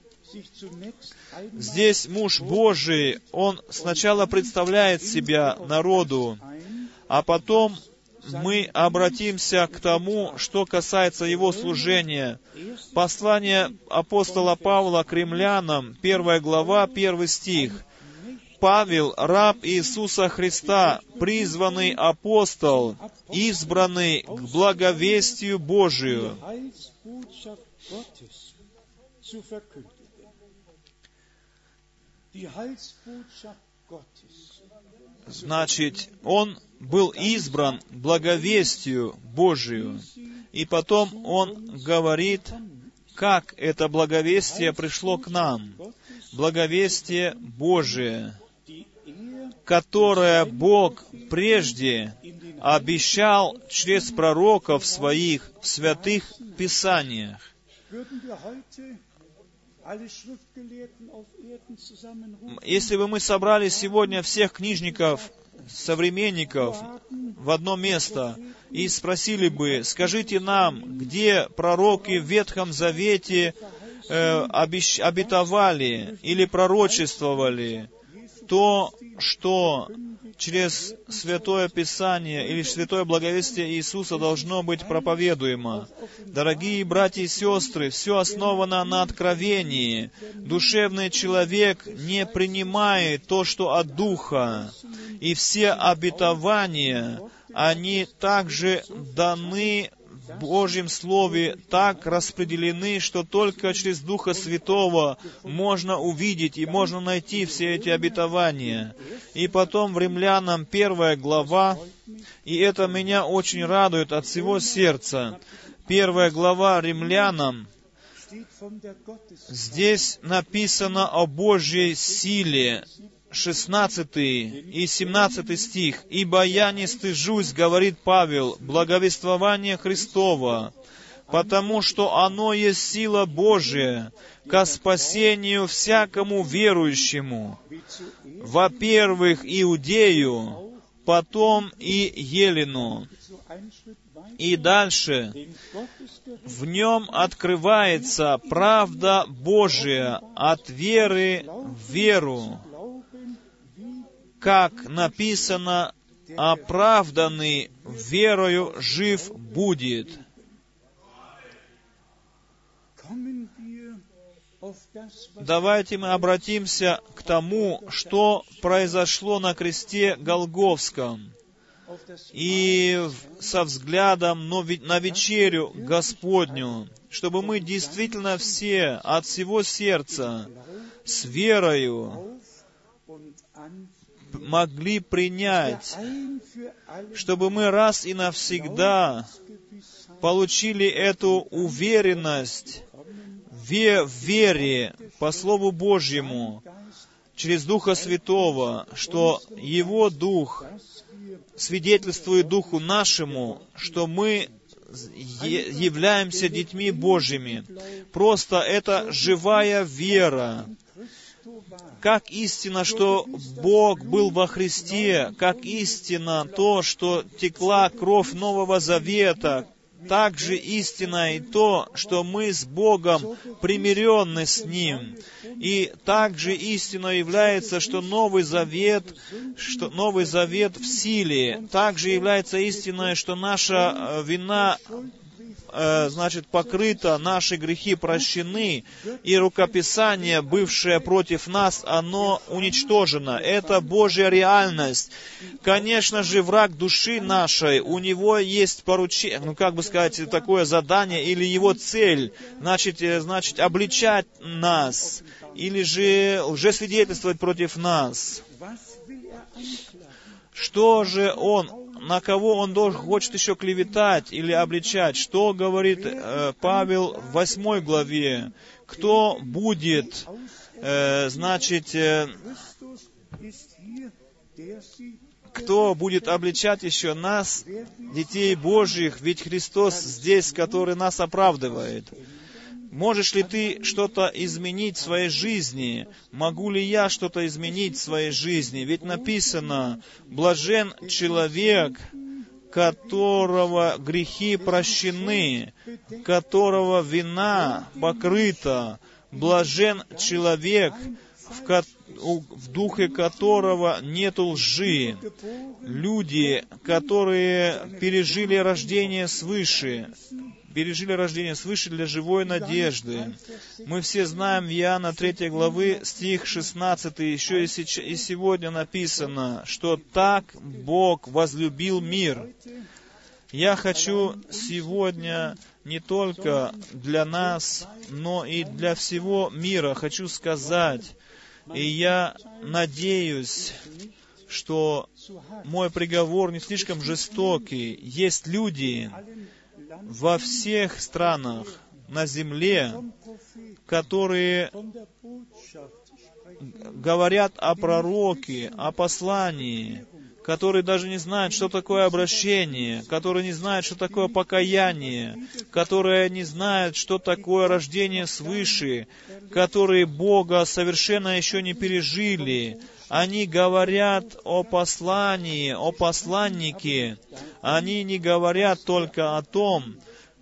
Здесь муж Божий, он сначала представляет себя народу, а потом мы обратимся к тому, что касается его служения. Послание апостола Павла к римлянам, первая глава, первый стих. Павел, раб Иисуса Христа, призванный апостол, избранный к благовестию Божию. Значит, он был избран благовестию Божию. И потом он говорит, как это благовестие пришло к нам. Благовестие Божие, которое Бог прежде обещал через пророков своих в святых Писаниях. Если бы мы собрали сегодня всех книжников современников в одно место и спросили бы, скажите нам, где пророки в Ветхом Завете э, обещ, обетовали или пророчествовали то, что через Святое Писание или Святое Благовестие Иисуса должно быть проповедуемо. Дорогие братья и сестры, все основано на откровении. Душевный человек не принимает то, что от Духа. И все обетования, они также даны Божьем Слове так распределены, что только через Духа Святого можно увидеть и можно найти все эти обетования. И потом в Римлянам первая глава, и это меня очень радует от всего сердца. Первая глава Римлянам, Здесь написано о Божьей силе, 16 и 17 стих. «Ибо я не стыжусь, — говорит Павел, — благовествования Христова, потому что оно есть сила Божия ко спасению всякому верующему, во-первых, иудею, потом и елену». И дальше в нем открывается правда Божия от веры в веру, как написано, оправданный верою жив будет. Давайте мы обратимся к тому, что произошло на кресте Голговском, и со взглядом на вечерю Господню, чтобы мы действительно все от всего сердца с верою могли принять, чтобы мы раз и навсегда получили эту уверенность в вере по Слову Божьему через Духа Святого, что Его Дух свидетельствует Духу нашему, что мы являемся детьми Божьими. Просто это живая вера, как истина, что Бог был во Христе, как истина то, что текла кровь Нового Завета, также истина и то, что мы с Богом примиренны с Ним. И также истиной является, что Новый Завет, что Новый Завет в силе. Также является истиной, что наша э, вина Э, значит, покрыто, наши грехи прощены, и рукописание, бывшее против нас, оно уничтожено. Это Божья реальность. Конечно же, враг души нашей, у него есть поручение, ну, как бы сказать, такое задание или его цель, значит, э, значит обличать нас, или же лжесвидетельствовать против нас. Что же он на кого он должен, хочет еще клеветать или обличать. Что говорит э, Павел в восьмой главе? Кто будет, э, значит, э, кто будет обличать еще нас, детей Божьих, ведь Христос здесь, который нас оправдывает. Можешь ли ты что-то изменить в своей жизни? Могу ли я что-то изменить в своей жизни? Ведь написано, блажен человек, которого грехи прощены, которого вина покрыта. Блажен человек, в, ко- в духе которого нет лжи. Люди, которые пережили рождение свыше, пережили рождение свыше для живой надежды. Мы все знаем в Иоанна 3 главы, стих 16, еще и сегодня написано, что так Бог возлюбил мир. Я хочу сегодня не только для нас, но и для всего мира хочу сказать, и я надеюсь, что мой приговор не слишком жестокий. Есть люди, во всех странах на земле, которые говорят о пророке, о послании, которые даже не знают, что такое обращение, которые не знают, что такое покаяние, которые не знают, что такое рождение свыше, которые Бога совершенно еще не пережили, они говорят о послании, о посланнике. Они не говорят только о том,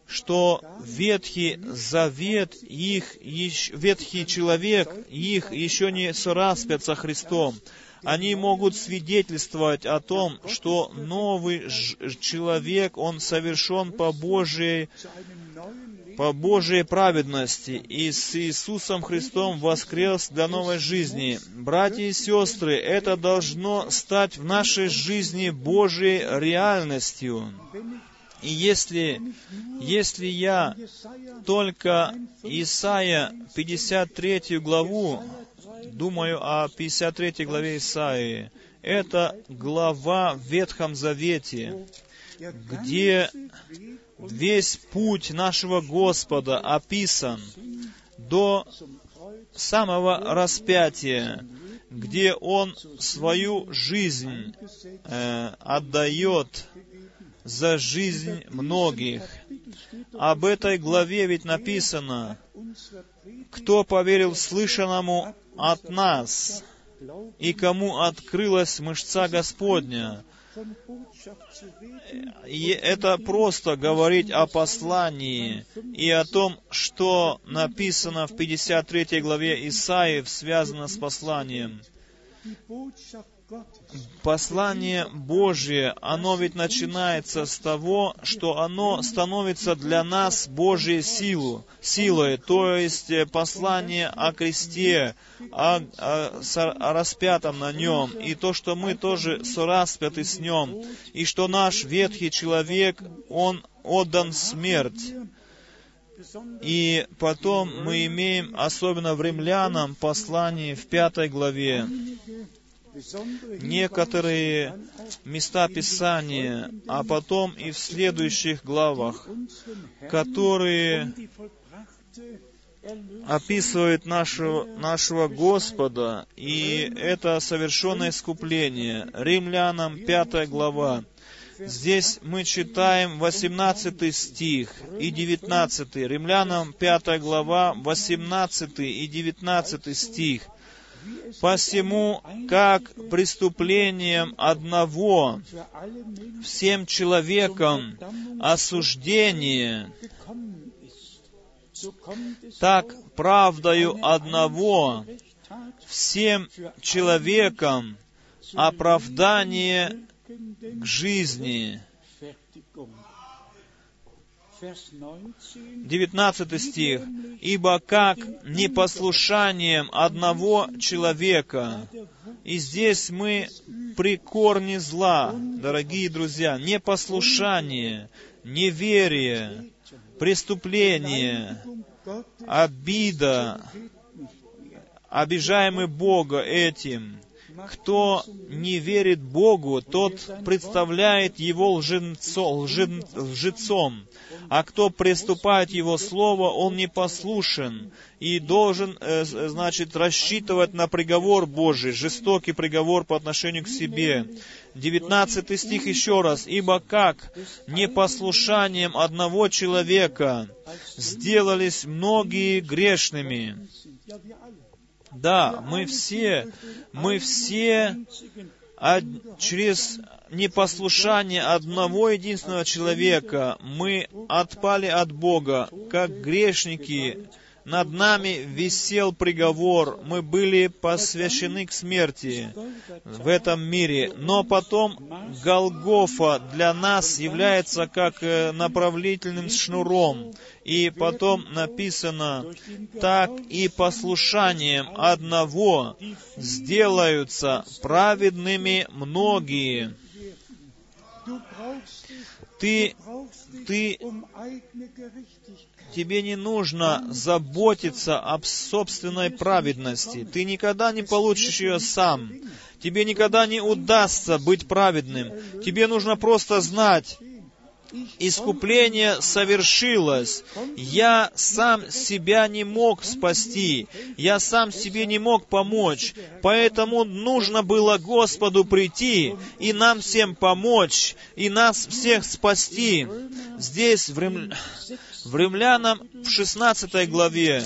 что Ветхий Завет, их, Ветхий человек, их еще не сораспят со Христом. Они могут свидетельствовать о том, что новый человек, он совершен по Божьей по Божьей праведности и с Иисусом Христом воскрес для новой жизни. Братья и сестры, это должно стать в нашей жизни Божьей реальностью. И если, если я только Исаия 53 главу, думаю о 53 главе Исаии, это глава в Ветхом Завете, где весь путь нашего Господа описан. до самого распятия, где Он свою жизнь э, отдает за жизнь многих. Об этой главе ведь написано, кто поверил слышанному от нас, и кому открылась мышца Господня. И это просто говорить о послании и о том, что написано в 53 главе Исаии, связано с посланием послание Божие, оно ведь начинается с того, что оно становится для нас Божьей силу, силой, то есть э, послание о кресте, о, о, о распятом на нем, и то, что мы тоже сораспяты с нем, и что наш ветхий человек, он отдан смерть. И потом мы имеем, особенно в римлянам, послании в пятой главе, некоторые места Писания, а потом и в следующих главах, которые описывают нашего, нашего Господа, и это совершенное искупление. Римлянам 5 глава. Здесь мы читаем 18 стих и 19. Римлянам 5 глава, 18 и 19 стих. Посему, как преступлением одного всем человекам осуждение, так правдою одного всем человекам оправдание к жизни. 19 стих. «Ибо как непослушанием одного человека». И здесь мы при корне зла, дорогие друзья, непослушание, неверие, преступление, обида, обижаемый Бога этим – кто не верит Богу, тот представляет Его лжецом, лжецом, а кто приступает Его Слово, он не послушен и должен, э, значит, рассчитывать на приговор Божий, жестокий приговор по отношению к себе. 19 стих еще раз. «Ибо как непослушанием одного человека сделались многие грешными». Да, мы все, мы все а через непослушание одного единственного человека мы отпали от Бога, как грешники, над нами висел приговор, мы были посвящены к смерти в этом мире. Но потом Голгофа для нас является как э, направительным шнуром. И потом написано, так и послушанием одного сделаются праведными многие. Ты, ты Тебе не нужно заботиться об собственной праведности. Ты никогда не получишь ее сам. Тебе никогда не удастся быть праведным. Тебе нужно просто знать, искупление совершилось. Я сам себя не мог спасти. Я сам себе не мог помочь. Поэтому нужно было Господу прийти и нам всем помочь, и нас всех спасти. Здесь, в, Рим... в Римлянам, в 16 главе,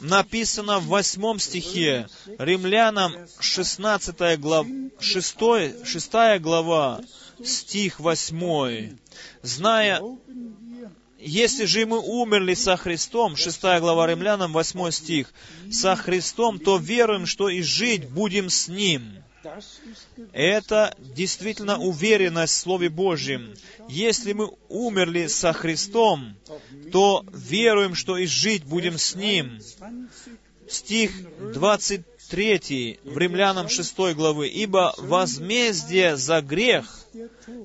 написано в 8 стихе, Римлянам 16 глава, 6, 6 глава, стих 8 зная, если же мы умерли со Христом, 6 глава Римлянам, 8 стих, со Христом, то веруем, что и жить будем с Ним. Это действительно уверенность в Слове Божьем. Если мы умерли со Христом, то веруем, что и жить будем с Ним. Стих 23 в Римлянам 6 главы. «Ибо возмездие за грех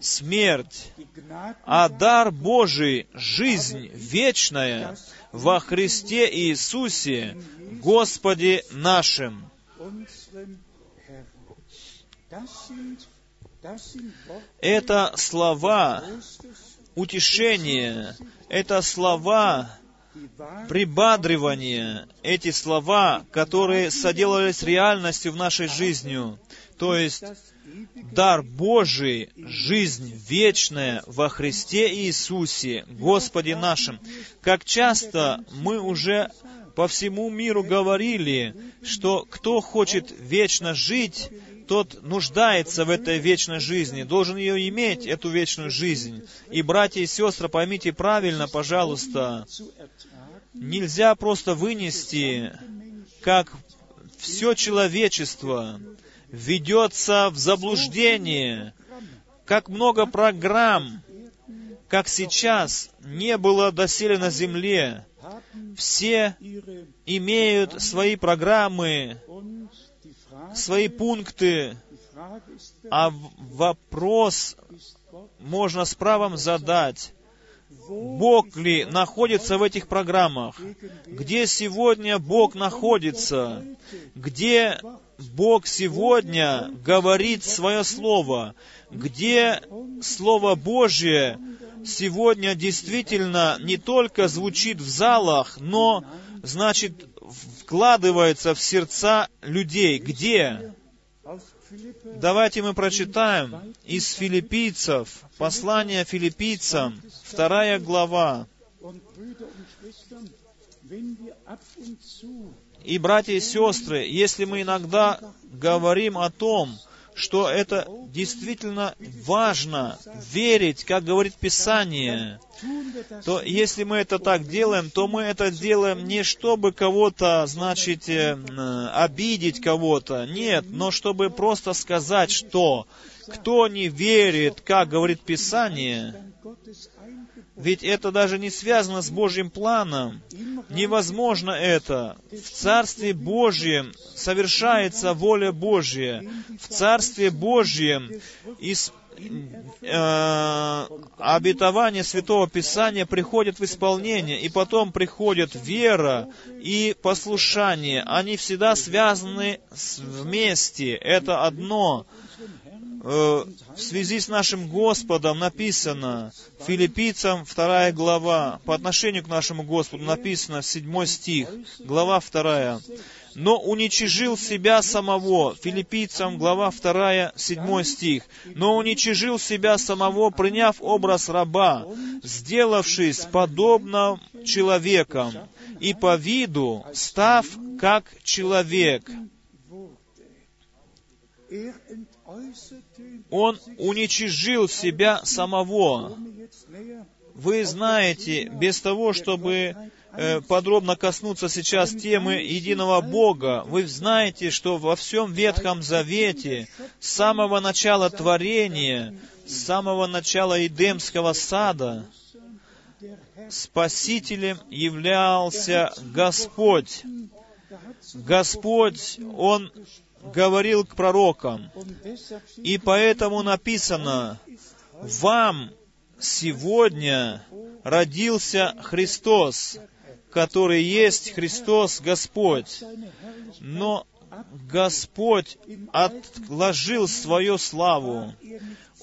смерть, а дар Божий — жизнь вечная во Христе Иисусе, Господе нашим. Это слова утешения, это слова прибадривание, эти слова, которые соделались реальностью в нашей жизни, то есть дар Божий, жизнь вечная во Христе Иисусе, Господе нашим. Как часто мы уже по всему миру говорили, что кто хочет вечно жить, тот нуждается в этой вечной жизни, должен ее иметь, эту вечную жизнь. И, братья и сестры, поймите правильно, пожалуйста, нельзя просто вынести, как все человечество ведется в заблуждение, как много программ, как сейчас не было доселе на земле. Все имеют свои программы, свои пункты, а вопрос можно с правом задать, Бог ли находится в этих программах? Где сегодня Бог находится? Где Бог сегодня говорит свое Слово? Где Слово Божье сегодня действительно не только звучит в залах, но, значит, вкладывается в сердца людей? Где? Давайте мы прочитаем из филиппийцев, послание филиппийцам, вторая глава. И, братья и сестры, если мы иногда говорим о том, что это действительно важно верить, как говорит Писание, то если мы это так делаем, то мы это делаем не чтобы кого-то, значит, э, обидеть кого-то, нет, но чтобы просто сказать, что кто не верит, как говорит Писание, ведь это даже не связано с Божьим планом. Невозможно это. В Царстве Божьем совершается воля Божья. В Царстве Божьем из э, обетование Святого Писания приходит в исполнение, и потом приходит вера и послушание. Они всегда связаны вместе. Это одно. Э, в связи с нашим Господом написано, филиппийцам 2 глава, по отношению к нашему Господу написано, 7 стих, глава 2, но уничижил себя самого. Филиппийцам, глава 2, 7 стих. Но уничижил себя самого, приняв образ раба, сделавшись подобным человеком, и по виду став как человек. Он уничижил себя самого. Вы знаете, без того, чтобы э, подробно коснуться сейчас темы единого Бога, вы знаете, что во всем Ветхом Завете, с самого начала творения, с самого начала Эдемского сада, Спасителем являлся Господь. Господь, Он говорил к пророкам. И поэтому написано, «Вам сегодня родился Христос, который есть Христос Господь». Но Господь отложил свою славу.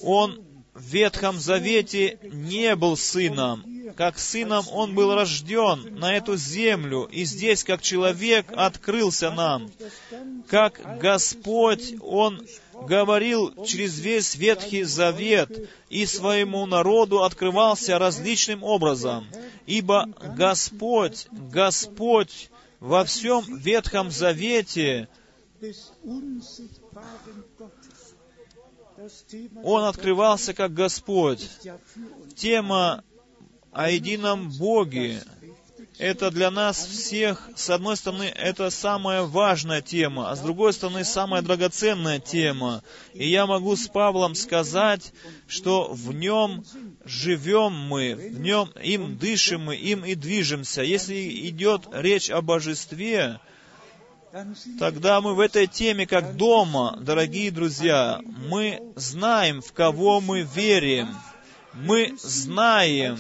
Он в Ветхом Завете не был сыном, как сыном он был рожден на эту землю, и здесь, как человек, открылся нам. Как Господь, Он говорил через весь Ветхий Завет и своему народу открывался различным образом. Ибо Господь, Господь во всем Ветхом Завете он открывался как Господь. Тема о едином Боге. Это для нас всех, с одной стороны, это самая важная тема, а с другой стороны, самая драгоценная тема. И я могу с Павлом сказать, что в нем живем мы, в нем им дышим мы, им и движемся. Если идет речь о божестве, тогда мы в этой теме как дома, дорогие друзья, мы знаем, в кого мы верим – мы знаем,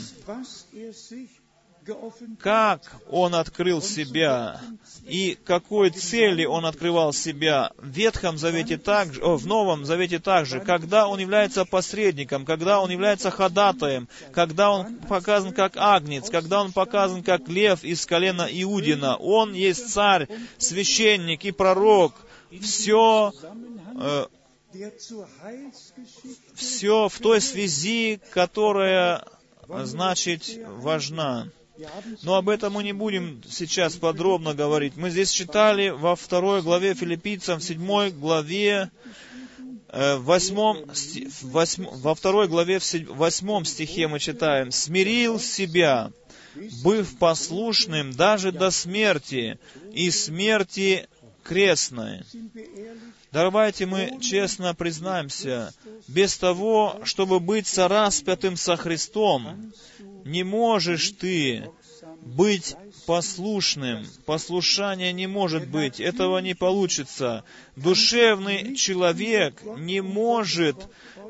как Он открыл себя и какой цели Он открывал себя в Ветхом Завете также, о, в Новом Завете также, когда Он является посредником, когда Он является ходатаем, когда Он показан как агнец, когда Он показан как лев из колена Иудина. Он есть царь, священник и пророк. Все э, все в той связи, которая, значит, важна. Но об этом мы не будем сейчас подробно говорить. Мы здесь читали во второй главе филиппийцам, в седьмой главе, э, в восьмом, во второй главе, в восьмом стихе мы читаем, «Смирил себя, быв послушным даже до смерти, и смерти крестной». Давайте мы честно признаемся, без того, чтобы быть сораспятым со Христом, не можешь ты быть послушным. Послушания не может быть. Этого не получится. Душевный человек не может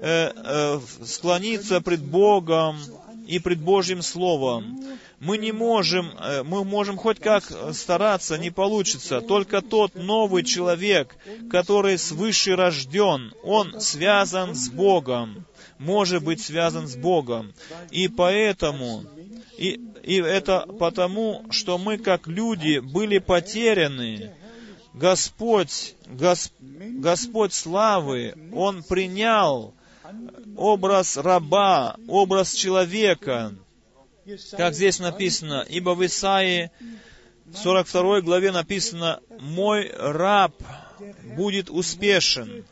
э, э, склониться пред Богом и пред Божьим Словом. Мы не можем, э, мы можем хоть как стараться, не получится. Только тот новый человек, который свыше рожден, он связан с Богом может быть связан с Богом. И поэтому, и, и это потому, что мы как люди были потеряны. Господь, Гос, Господь славы, Он принял образ раба, образ человека, как здесь написано, ибо в Исаии 42 главе написано, «Мой раб будет успешен».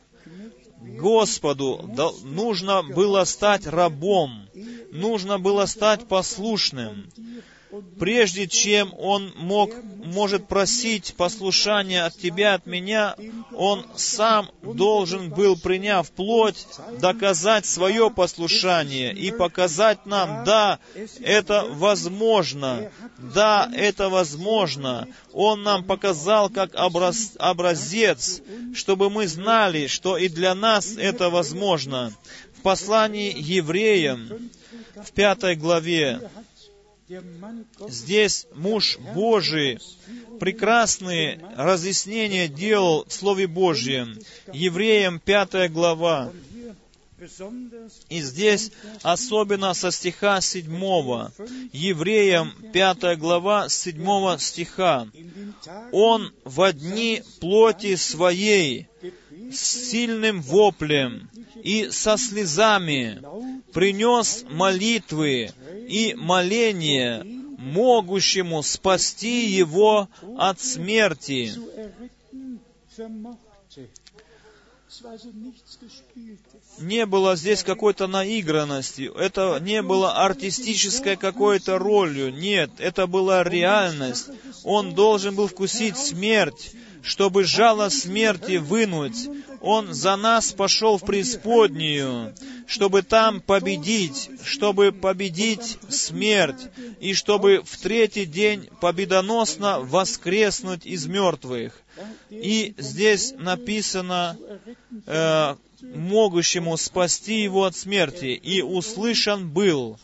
Господу нужно было стать рабом, нужно было стать послушным прежде чем он мог, может просить послушания от тебя, от меня, он сам должен был, приняв плоть, доказать свое послушание и показать нам, да, это возможно, да, это возможно. Он нам показал как образ, образец, чтобы мы знали, что и для нас это возможно. В послании евреям, в пятой главе, Здесь муж Божий прекрасные разъяснения делал в Слове Божьем. Евреям 5 глава. И здесь особенно со стиха 7. Евреям 5 глава 7 стиха. Он в дни плоти своей с сильным воплем и со слезами принес молитвы и моление могущему спасти его от смерти. Не было здесь какой-то наигранности, это не было артистической какой-то ролью, нет, это была реальность. Он должен был вкусить смерть, чтобы жало смерти вынуть. Он за нас пошел в преисподнюю, чтобы там победить, чтобы победить смерть, и чтобы в третий день победоносно воскреснуть из мертвых. И здесь написано, э, могущему спасти его от смерти, и услышан был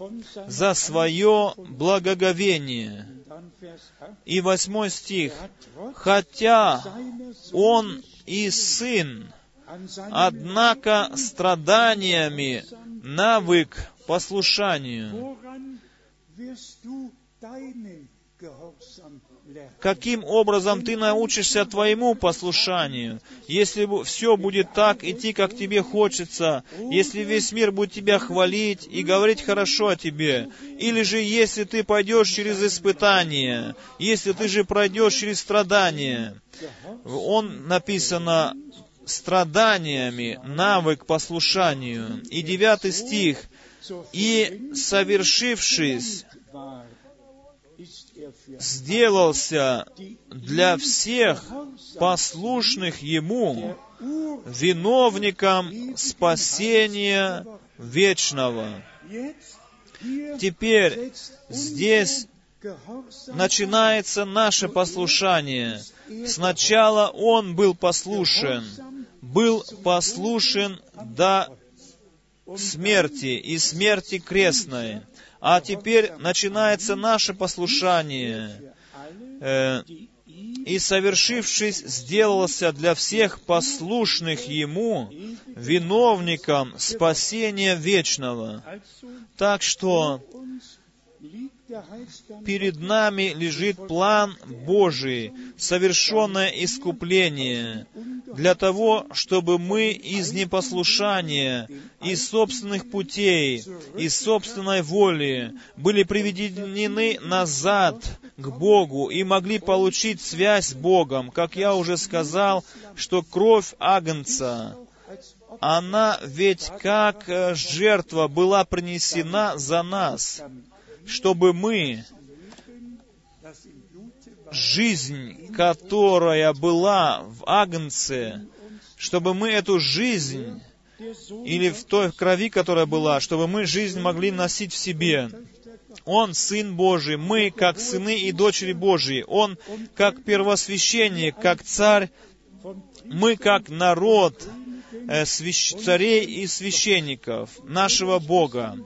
за свое благоговение. И восьмой стих. «Хотя он и сын, однако страданиями навык послушанию». Каким образом ты научишься твоему послушанию? Если все будет так идти, как тебе хочется, если весь мир будет тебя хвалить и говорить хорошо о тебе, или же если ты пойдешь через испытания, если ты же пройдешь через страдания, он написано страданиями, навык послушанию. И девятый стих. «И, совершившись, сделался для всех послушных Ему виновником спасения вечного. Теперь здесь начинается наше послушание. Сначала Он был послушен, был послушен до смерти и смерти крестной. А теперь начинается наше послушание. Э, и, совершившись, сделался для всех послушных Ему виновником спасения вечного. Так что перед нами лежит план Божий, совершенное искупление, для того, чтобы мы из непослушания, из собственных путей, из собственной воли были приведены назад к Богу и могли получить связь с Богом. Как я уже сказал, что кровь Агнца, она ведь как э, жертва была принесена за нас чтобы мы жизнь, которая была в Агнце, чтобы мы эту жизнь, или в той крови, которая была, чтобы мы жизнь могли носить в себе. Он Сын Божий, мы как сыны и дочери Божьи, Он как первосвященник, как царь, мы как народ э, свящ... царей и священников нашего Бога.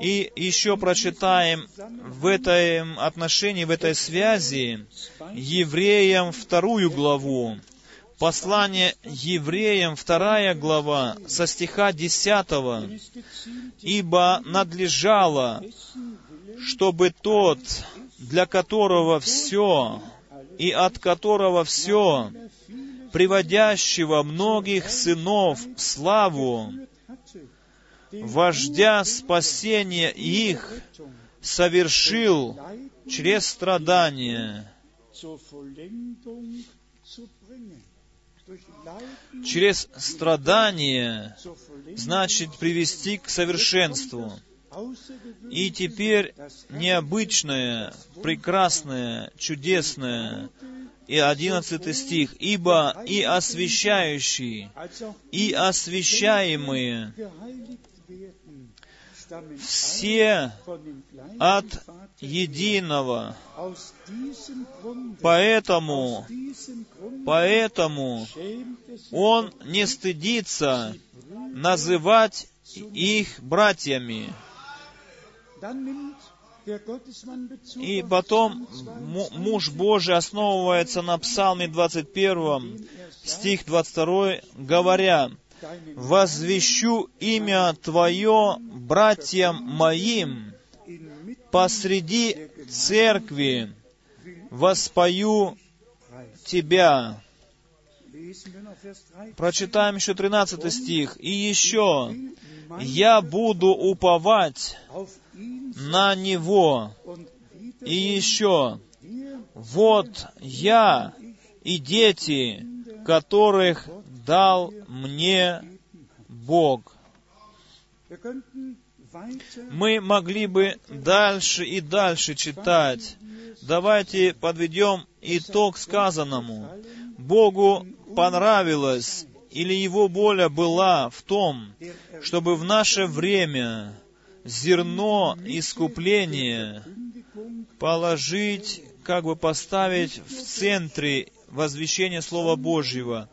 И еще прочитаем в этом отношении, в этой связи евреям вторую главу. Послание евреям, вторая глава, со стиха 10. «Ибо надлежало, чтобы тот, для которого все и от которого все, приводящего многих сынов в славу, вождя спасения их совершил через страдания. Через страдания значит привести к совершенству. И теперь необычное, прекрасное, чудесное, и одиннадцатый стих, «Ибо и освящающий, и освящаемые все от единого. Поэтому, поэтому он не стыдится называть их братьями. И потом муж Божий основывается на Псалме 21, стих 22, говоря, возвещу имя Твое братьям моим посреди церкви, воспою Тебя. Прочитаем еще 13 стих. И еще, я буду уповать на Него. И еще, вот я и дети, которых дал мне Бог. Мы могли бы дальше и дальше читать. Давайте подведем итог сказанному. Богу понравилось, или Его воля была в том, чтобы в наше время зерно искупления положить, как бы поставить в центре возвещение Слова Божьего.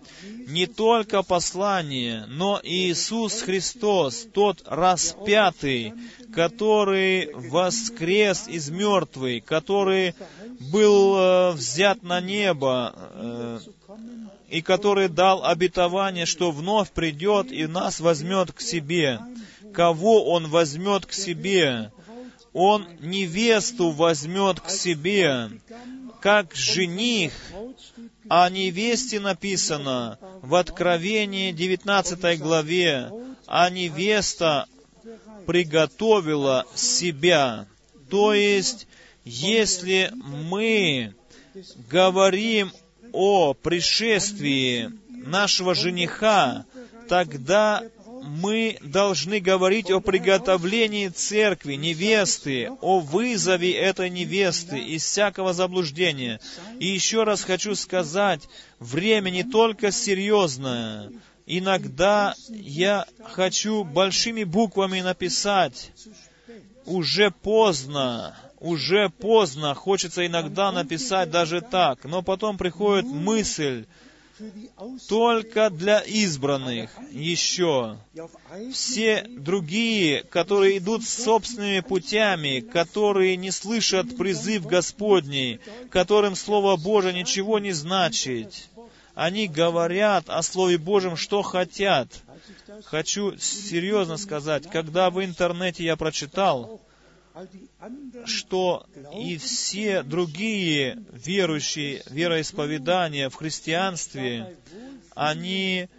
Не только послание, но и Иисус Христос, тот распятый, который воскрес из мертвых, который был э, взят на небо, э, и который дал обетование, что вновь придет и нас возьмет к себе. Кого Он возьмет к себе? Он невесту возьмет к себе, как жених о невесте написано в Откровении 19 главе, а невеста приготовила себя. То есть, если мы говорим о пришествии нашего жениха, тогда мы должны говорить о приготовлении церкви, невесты, о вызове этой невесты из всякого заблуждения. И еще раз хочу сказать, время не только серьезное. Иногда я хочу большими буквами написать, уже поздно, уже поздно, хочется иногда написать даже так, но потом приходит мысль, только для избранных еще. Все другие, которые идут собственными путями, которые не слышат призыв Господний, которым Слово Божие ничего не значит, они говорят о Слове Божьем, что хотят. Хочу серьезно сказать, когда в интернете я прочитал, что и все другие верующие вероисповедания в христианстве, они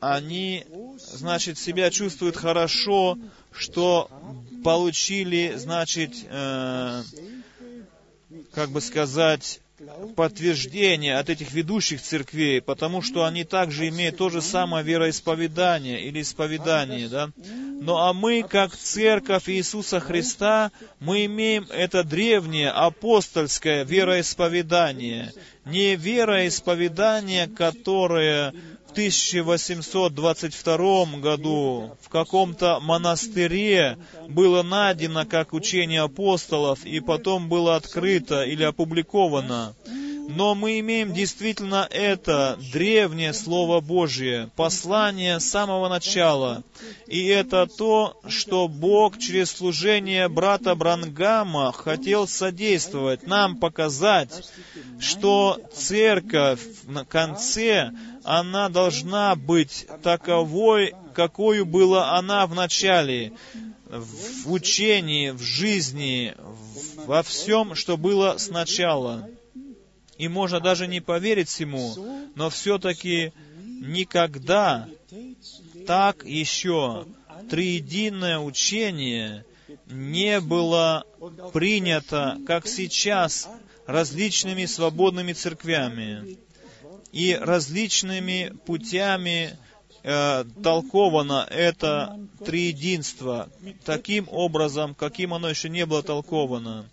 они, значит, себя чувствуют хорошо, что получили, значит, э, как бы сказать, подтверждение от этих ведущих церквей, потому что они также имеют то же самое вероисповедание или исповедание, да. Ну а мы, как церковь Иисуса Христа, мы имеем это древнее апостольское вероисповедание, не вероисповедание, которое в 1822 году в каком-то монастыре было найдено как учение апостолов и потом было открыто или опубликовано. Но мы имеем действительно это древнее Слово Божье, послание с самого начала. И это то, что Бог через служение брата Брангама хотел содействовать, нам показать, что церковь на конце, она должна быть таковой, какой была она в начале, в учении, в жизни, во всем, что было сначала. И можно даже не поверить всему, но все-таки никогда так еще триединое учение не было принято, как сейчас, различными свободными церквями и различными путями э, толковано это триединство таким образом, каким оно еще не было толковано.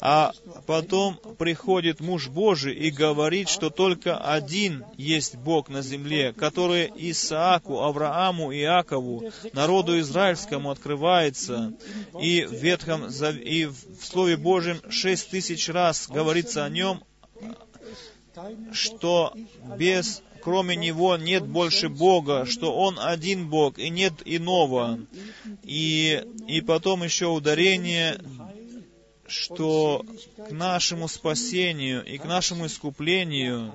А потом приходит муж Божий и говорит, что только один есть Бог на земле, который Исааку, Аврааму, Иакову, народу израильскому открывается. И в Ветхом, и в Слове Божьем шесть тысяч раз говорится о нем, что без кроме Него нет больше Бога, что Он один Бог, и нет иного. И, и потом еще ударение что к нашему спасению и к нашему искуплению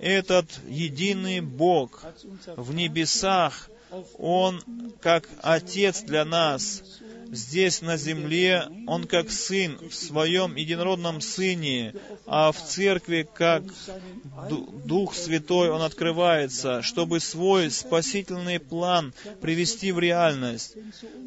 этот единый Бог в небесах, Он как Отец для нас, здесь на земле Он как Сын в Своем единородном Сыне, а в Церкви как Дух Святой Он открывается, чтобы свой спасительный план привести в реальность.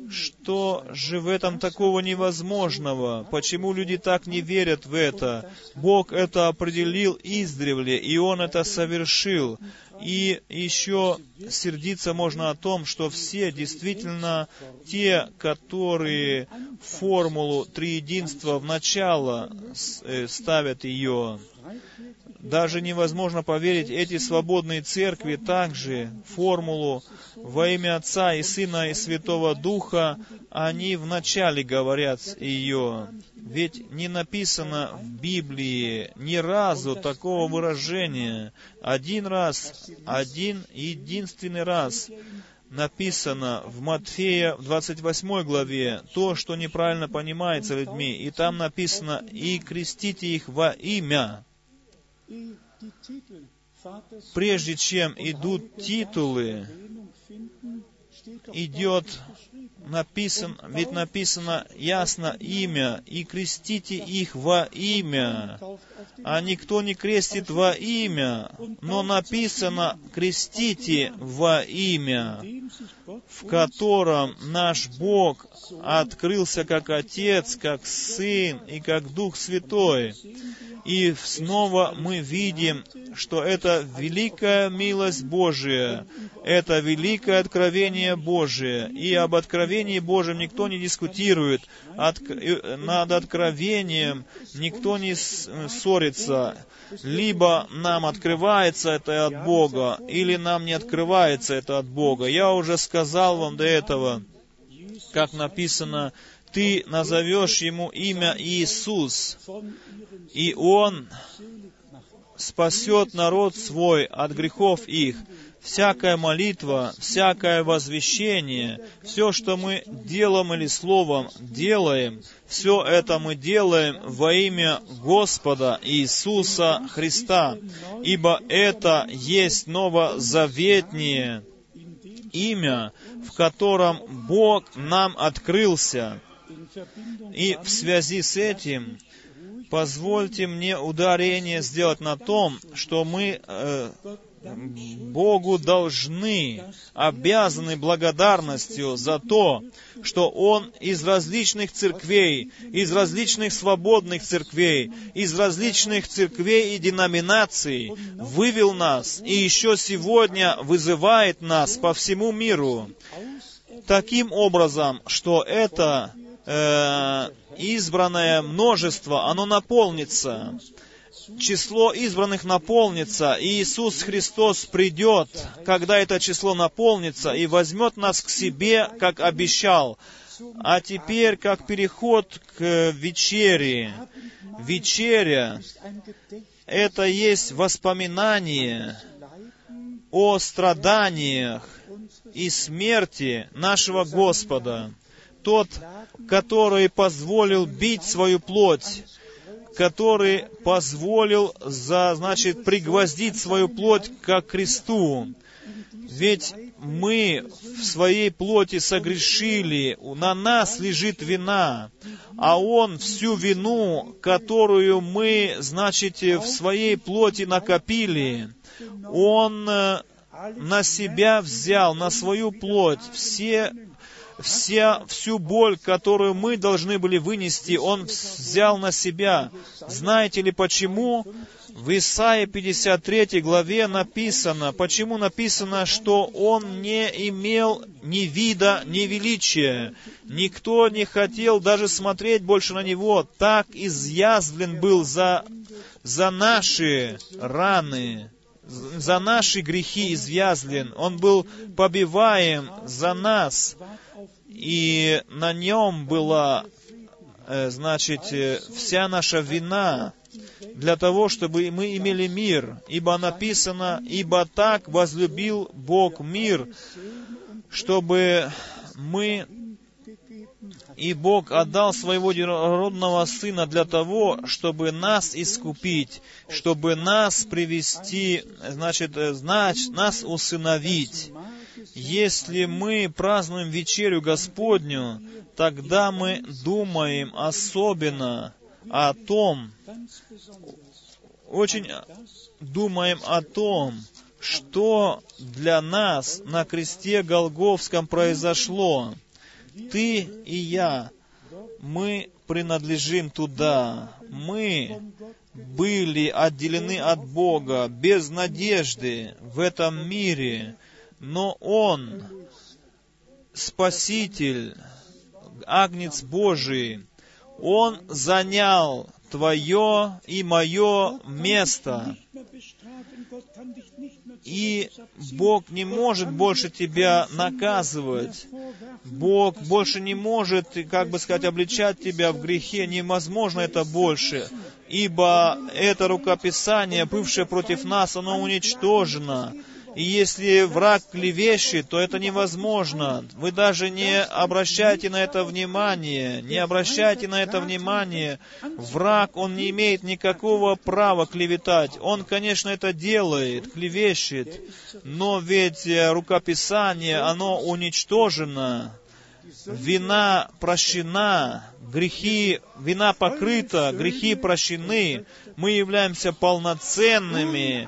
Что же в этом такого невозможного? Почему люди так не верят в это? Бог это определил издревле, и Он это совершил. И еще сердиться можно о том, что все действительно те, которые формулу триединства в начало э, ставят ее, даже невозможно поверить, эти свободные церкви также формулу во имя Отца и Сына и Святого Духа, они вначале говорят ее. Ведь не написано в Библии ни разу такого выражения. Один раз, один единственный раз написано в Матфея в 28 главе то, что неправильно понимается людьми. И там написано «И крестите их во имя» прежде чем идут титулы, идет написан, ведь написано ясно имя, и крестите их во имя. А никто не крестит во имя, но написано крестите во имя, в котором наш Бог открылся как Отец, как Сын и как Дух Святой. И снова мы видим, что это великая милость Божия, это великое откровение Божие. И об откровении Божьем никто не дискутирует. От, над откровением никто не ссорится. Либо нам открывается это от Бога, или нам не открывается это от Бога. Я уже сказал вам до этого, как написано ты назовешь ему имя Иисус, и он спасет народ свой от грехов их. Всякая молитва, всякое возвещение, все, что мы делом или словом делаем, все это мы делаем во имя Господа Иисуса Христа, ибо это есть новозаветнее имя, в котором Бог нам открылся. И в связи с этим позвольте мне ударение сделать на том, что мы э, Богу должны, обязаны благодарностью за то, что Он из различных церквей, из различных свободных церквей, из различных церквей и деноминаций вывел нас и еще сегодня вызывает нас по всему миру. Таким образом, что это э, избранное множество, оно наполнится. Число избранных наполнится, и Иисус Христос придет, когда это число наполнится, и возьмет нас к себе, как обещал. А теперь, как переход к вечере. Вечеря — это есть воспоминание о страданиях и смерти нашего Господа тот, который позволил бить свою плоть, который позволил, за, значит, пригвоздить свою плоть к кресту. Ведь мы в своей плоти согрешили, на нас лежит вина, а Он всю вину, которую мы, значит, в своей плоти накопили, Он э, на себя взял, на свою плоть, все вся, всю боль, которую мы должны были вынести, Он взял на себя. Знаете ли почему? В Исаии 53 главе написано, почему написано, что Он не имел ни вида, ни величия. Никто не хотел даже смотреть больше на Него. Так изъязвлен был за, за наши раны за наши грехи извязлен, Он был побиваем за нас и на нем была, э, значит, э, вся наша вина для того, чтобы мы имели мир. Ибо написано, ибо так возлюбил Бог мир, чтобы мы и Бог отдал своего родного Сына для того, чтобы нас искупить, чтобы нас привести, значит, э, значит нас усыновить. Если мы празднуем вечерю Господню, тогда мы думаем особенно о том, очень думаем о том, что для нас на кресте Голговском произошло. Ты и я, мы принадлежим туда. Мы были отделены от Бога без надежды в этом мире но Он, Спаситель, Агнец Божий, Он занял твое и мое место. И Бог не может больше тебя наказывать. Бог больше не может, как бы сказать, обличать тебя в грехе. Невозможно это больше. Ибо это рукописание, бывшее против нас, оно уничтожено. И если враг клевещет, то это невозможно. Вы даже не обращайте на это внимание. Не обращайте на это внимание. Враг, он не имеет никакого права клеветать. Он, конечно, это делает, клевещет. Но ведь э, рукописание, оно уничтожено. Вина прощена, грехи, вина покрыта, грехи прощены мы являемся полноценными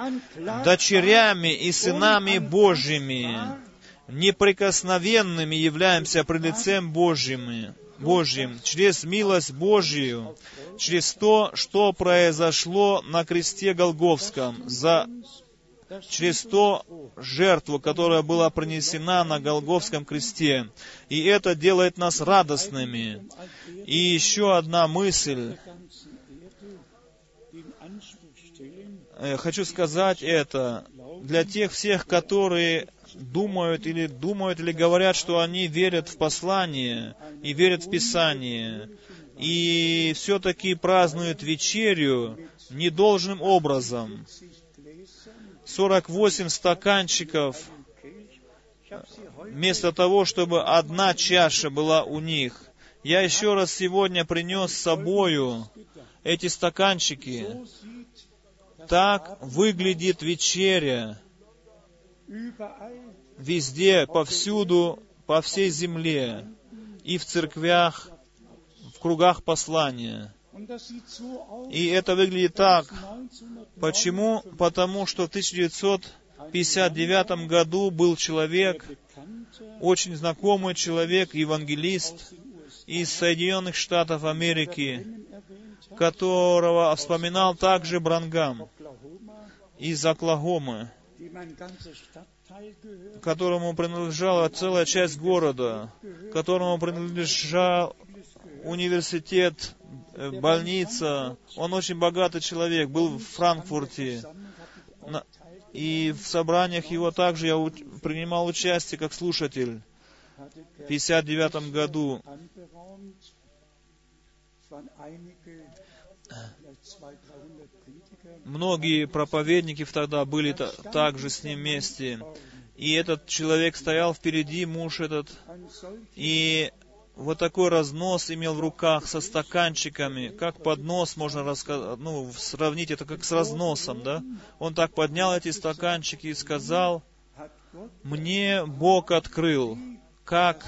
дочерями и сынами Божьими, неприкосновенными являемся пред лицем Божьим, Божьим, через милость Божью, через то, что произошло на кресте Голговском, за через то жертву, которая была принесена на Голговском кресте. И это делает нас радостными. И еще одна мысль, хочу сказать это для тех всех, которые думают или думают или говорят, что они верят в послание и верят в Писание, и все-таки празднуют вечерю, недолжным образом. 48 стаканчиков, вместо того, чтобы одна чаша была у них. Я еще раз сегодня принес с собою эти стаканчики. Так выглядит вечеря везде, повсюду, по всей земле и в церквях, в кругах послания. И это выглядит так. Почему? Потому что в 1959 году был человек, очень знакомый человек, евангелист из Соединенных Штатов Америки, которого вспоминал также Брангам из Оклахомы, которому принадлежала целая часть города, которому принадлежал университет, э, больница. Он очень богатый человек, был в Франкфурте. И в собраниях его также я принимал участие как слушатель. В 1959 году Многие проповедники тогда были также с ним вместе. И этот человек стоял впереди, муж этот, и вот такой разнос имел в руках со стаканчиками, как поднос можно рассказать, ну, сравнить это как с разносом, да? Он так поднял эти стаканчики и сказал, мне Бог открыл, как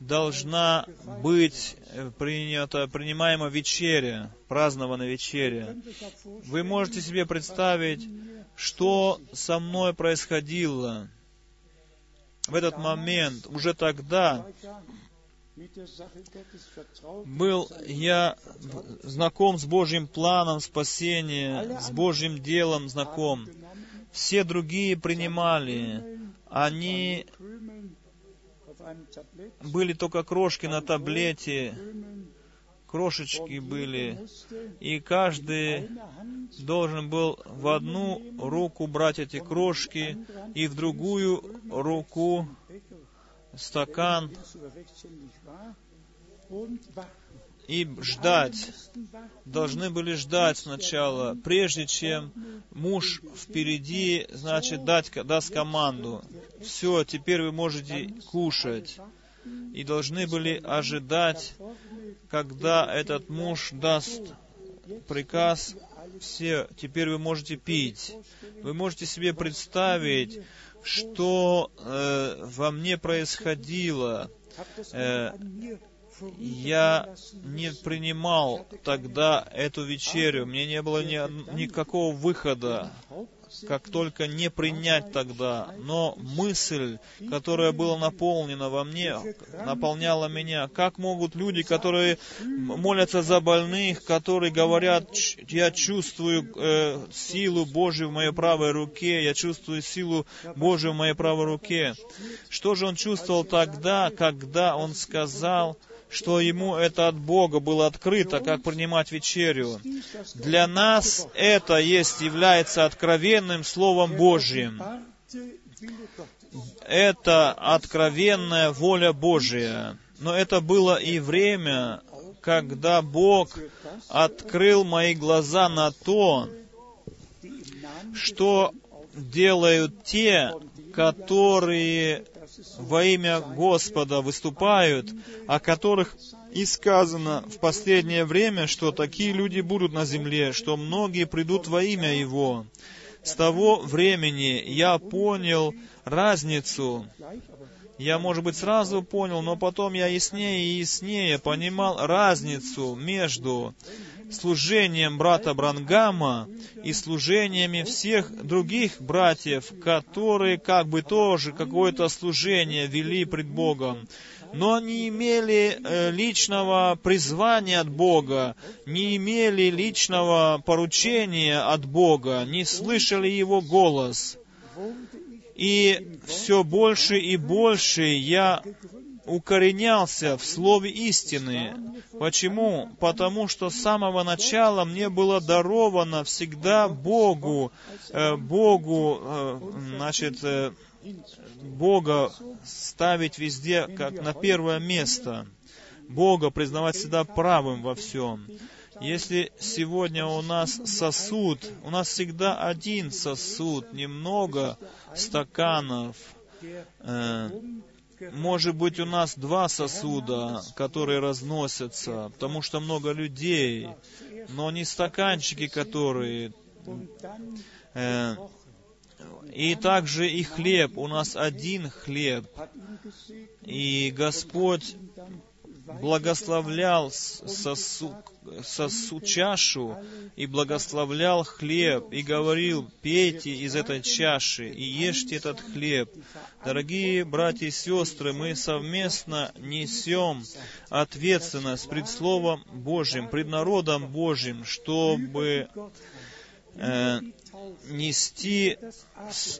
должна быть э, принята, принимаема вечеря, празднована вечеря. Вы можете себе представить, что со мной происходило в этот момент, уже тогда, был я знаком с Божьим планом спасения, с Божьим делом знаком. Все другие принимали. Они были только крошки на таблете, крошечки были, и каждый должен был в одну руку брать эти крошки и в другую руку стакан и ждать. Должны были ждать сначала, прежде чем муж впереди, значит, дать, даст команду. Все, теперь вы можете кушать. И должны были ожидать, когда этот муж даст приказ, все, теперь вы можете пить. Вы можете себе представить, что э, во мне происходило. Э, я не принимал тогда эту вечерю, мне не было ни, никакого выхода как только не принять тогда. Но мысль, которая была наполнена во мне, наполняла меня. Как могут люди, которые молятся за больных, которые говорят, я чувствую э, силу Божию в моей правой руке, я чувствую силу Божию в моей правой руке. Что же он чувствовал тогда, когда он сказал, что ему это от Бога было открыто, как принимать вечерю. Для нас это есть, является откровенным Словом Божьим. Это откровенная воля Божия. Но это было и время, когда Бог открыл мои глаза на то, что делают те, которые во имя Господа выступают, о которых и сказано в последнее время, что такие люди будут на земле, что многие придут во имя Его. С того времени я понял разницу. Я, может быть, сразу понял, но потом я яснее и яснее понимал разницу между служением брата Брангама и служениями всех других братьев, которые как бы тоже какое-то служение вели пред Богом, но не имели э, личного призвания от Бога, не имели личного поручения от Бога, не слышали Его голос. И все больше и больше я укоренялся в слове истины. Почему? Потому что с самого начала мне было даровано всегда Богу, э, Богу, э, значит, э, Бога ставить везде как на первое место. Бога признавать всегда правым во всем. Если сегодня у нас сосуд, у нас всегда один сосуд, немного стаканов, э, может быть, у нас два сосуда, которые разносятся, потому что много людей, но не стаканчики, которые... Э, и также и хлеб. У нас один хлеб. И Господь благословлял сосу, сосу чашу и благословлял хлеб и говорил, пейте из этой чаши и ешьте этот хлеб. Дорогие братья и сестры, мы совместно несем ответственность пред Словом Божьим, пред народом Божьим, чтобы э, нести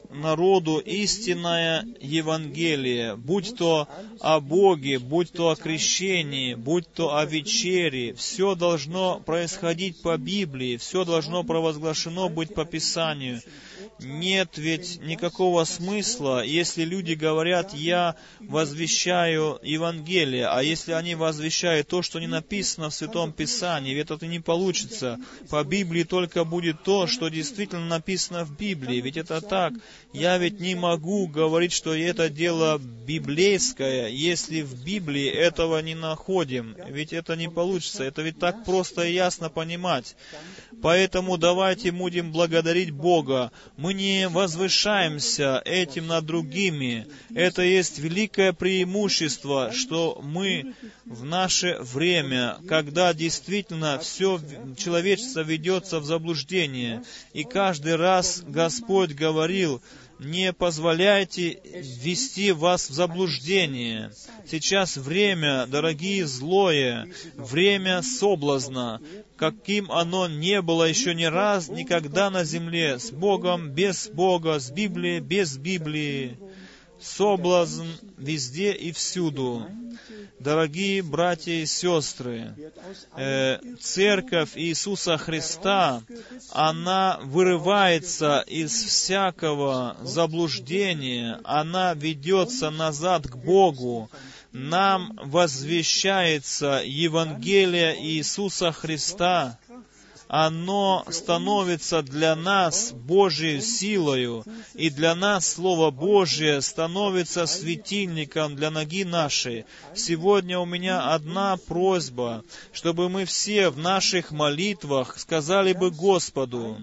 народу истинное Евангелие, будь то о Боге, будь то о крещении, будь то о вечере, все должно происходить по Библии, все должно провозглашено быть по Писанию. Нет ведь никакого смысла, если люди говорят, я возвещаю Евангелие, а если они возвещают то, что не написано в Святом Писании, ведь это не получится. По Библии только будет то, что действительно написано в Библии, ведь это так. Я ведь не могу говорить, что это дело библейское, если в Библии этого не находим, ведь это не получится, это ведь так просто и ясно понимать. Поэтому давайте будем благодарить Бога. Мы не возвышаемся этим над другими. Это есть великое преимущество, что мы в наше время, когда действительно все человечество ведется в заблуждение, и каждый раз Господь говорил, не позволяйте ввести вас в заблуждение. Сейчас время, дорогие, злое, время соблазна, каким оно не было еще ни раз, никогда на земле, с Богом, без Бога, с Библией, без Библии. Соблазн везде и всюду. Дорогие братья и сестры, э, Церковь Иисуса Христа, она вырывается из всякого заблуждения, она ведется назад к Богу, нам возвещается Евангелие Иисуса Христа, оно становится для нас Божьей силою, и для нас Слово Божье становится светильником для ноги нашей. Сегодня у меня одна просьба, чтобы мы все в наших молитвах сказали бы Господу,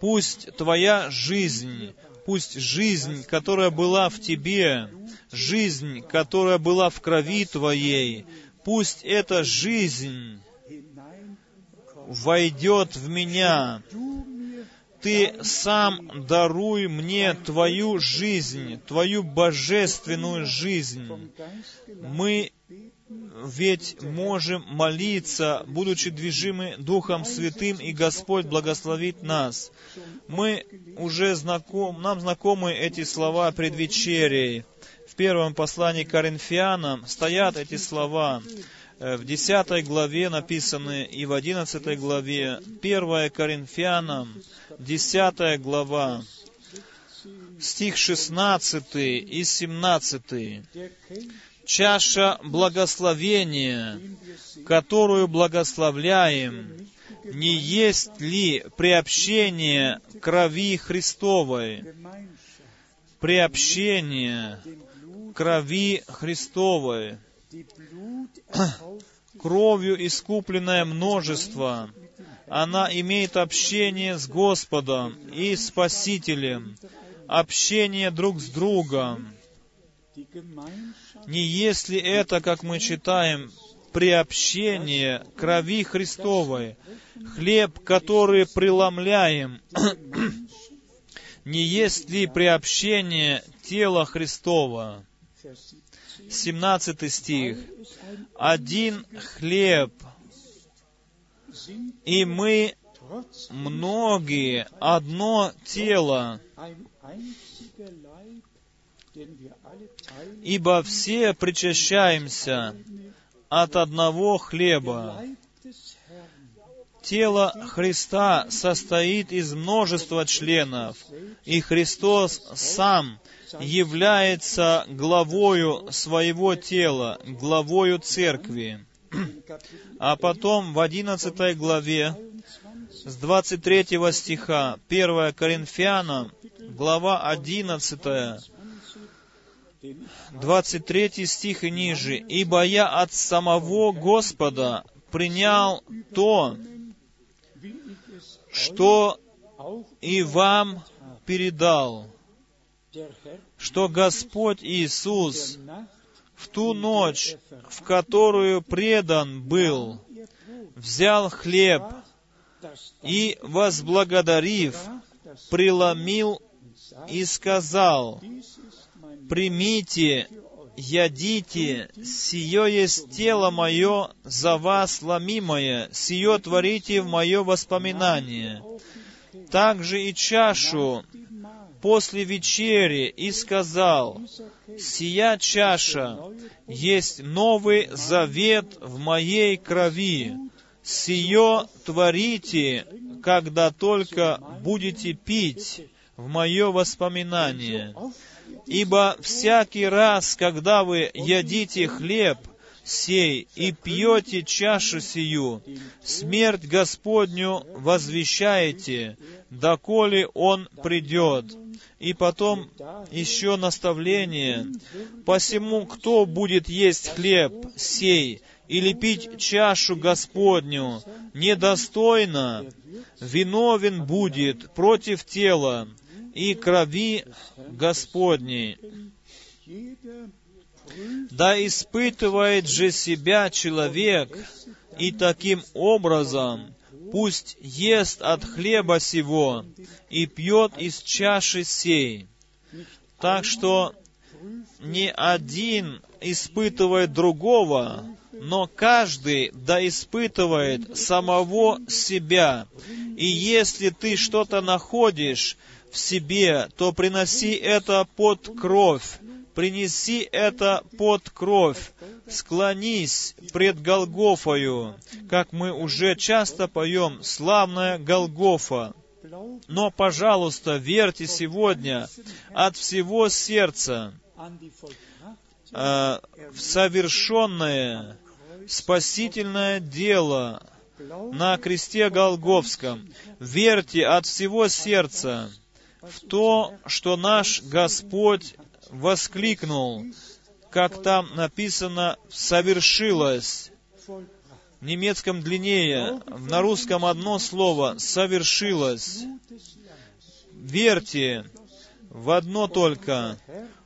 пусть Твоя жизнь пусть жизнь, которая была в тебе, жизнь, которая была в крови твоей, пусть эта жизнь войдет в меня. Ты сам даруй мне Твою жизнь, Твою божественную жизнь. Мы ведь можем молиться, будучи движимы Духом Святым, и Господь благословит нас. Мы уже знаком, нам знакомы эти слова предвечерей. В первом послании Коринфянам стоят эти слова. Э, в 10 главе написаны и в 11 главе, 1 Коринфянам, 10 глава, стих 16 и 17. Чаша благословения, которую благословляем, не есть ли приобщение крови Христовой? Приобщение крови Христовой кровью искупленное множество. Она имеет общение с Господом и Спасителем, общение друг с другом. Не если это, как мы читаем, приобщение крови Христовой, хлеб, который преломляем, не есть ли приобщение тела Христова? 17 стих. Один хлеб, и мы многие, одно тело, ибо все причащаемся от одного хлеба. Тело Христа состоит из множества членов, и Христос сам является главою своего тела, главою церкви. А потом в 11 главе с 23 стиха, 1 Коринфянам, глава 11, 23 стих и ниже. «Ибо я от самого Господа принял то, что и вам передал, что Господь Иисус в ту ночь, в которую предан был, взял хлеб и, возблагодарив, преломил и сказал, «Примите, ядите, сие есть тело мое за вас ломимое, сие творите в мое воспоминание». Также и чашу после вечери и сказал, «Сия чаша есть новый завет в моей крови, сие творите, когда только будете пить в мое воспоминание. Ибо всякий раз, когда вы едите хлеб сей и пьете чашу сию, смерть Господню возвещаете, доколе Он придет. И потом еще наставление. Посему, кто будет есть хлеб сей или пить чашу Господню недостойно, виновен будет против тела и крови Господней. Да испытывает же себя человек, и таким образом пусть ест от хлеба сего и пьет из чаши сей. Так что ни один испытывает другого, но каждый да испытывает самого себя. И если ты что-то находишь в себе, то приноси это под кровь, принеси это под кровь, склонись пред Голгофою, как мы уже часто поем, славная Голгофа. Но, пожалуйста, верьте сегодня от всего сердца э, в совершенное спасительное дело на кресте Голговском. Верьте от всего сердца в то, что наш Господь воскликнул, как там написано «совершилось». В немецком длиннее, на русском одно слово «совершилось». Верьте в одно только,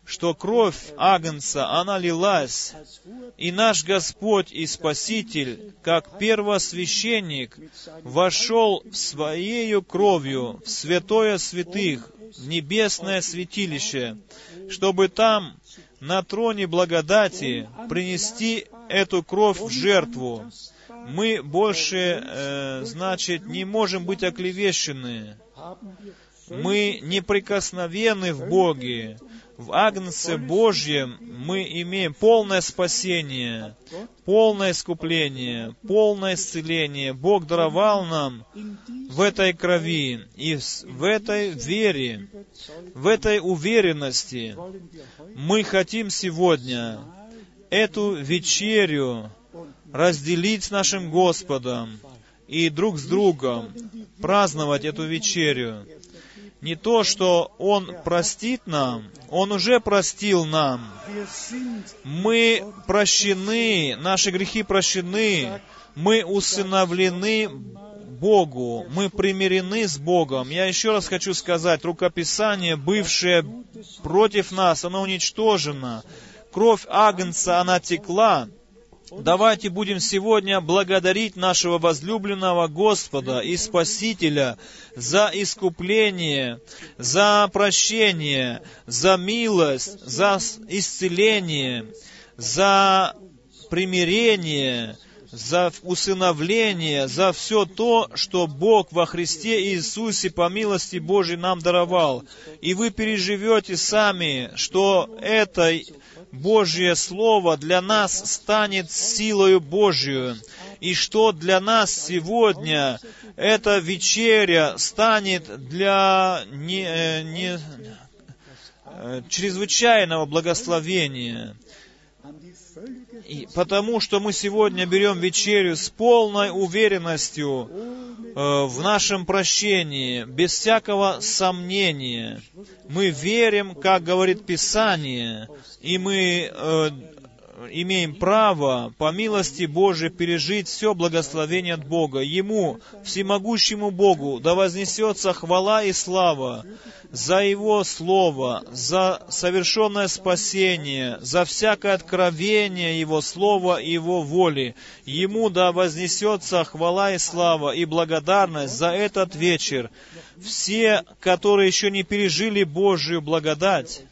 что кровь Агнца, она лилась, и наш Господь и Спаситель, как первосвященник, вошел Своею кровью в святое святых, в небесное святилище, чтобы там, на троне благодати, принести эту кровь в жертву. Мы больше, э, значит, не можем быть оклевещены. Мы неприкосновенны в Боге. В Агнце Божьем мы имеем полное спасение, полное искупление, полное исцеление. Бог даровал нам в этой крови и в этой вере, в этой уверенности. Мы хотим сегодня эту вечерю разделить с нашим Господом и друг с другом праздновать эту вечерю не то, что Он простит нам, Он уже простил нам. Мы прощены, наши грехи прощены, мы усыновлены Богу, мы примирены с Богом. Я еще раз хочу сказать, рукописание, бывшее против нас, оно уничтожено. Кровь Агнца, она текла, Давайте будем сегодня благодарить нашего возлюбленного Господа и Спасителя за искупление, за прощение, за милость, за исцеление, за примирение, за усыновление, за все то, что Бог во Христе Иисусе по милости Божьей нам даровал. И вы переживете сами, что это Божье Слово для нас станет силою Божью, и что для нас сегодня эта вечеря станет для не, э, не, э, чрезвычайного благословения. И потому что мы сегодня берем вечерю с полной уверенностью э, в нашем прощении, без всякого сомнения. Мы верим, как говорит Писание, и мы э, имеем право по милости Божией пережить все благословение от Бога. Ему, всемогущему Богу, да вознесется хвала и слава за Его Слово, за совершенное спасение, за всякое откровение Его Слова и Его воли. Ему да вознесется хвала и слава и благодарность за этот вечер. Все, которые еще не пережили Божию благодать,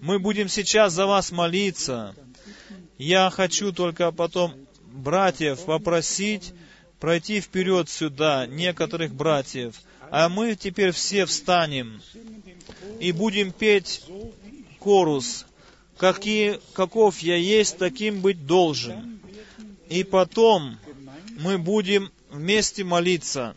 мы будем сейчас за вас молиться. Я хочу только потом братьев попросить пройти вперед сюда, некоторых братьев, а мы теперь все встанем и будем петь корус, какие, каков я есть, таким быть должен. И потом мы будем вместе молиться.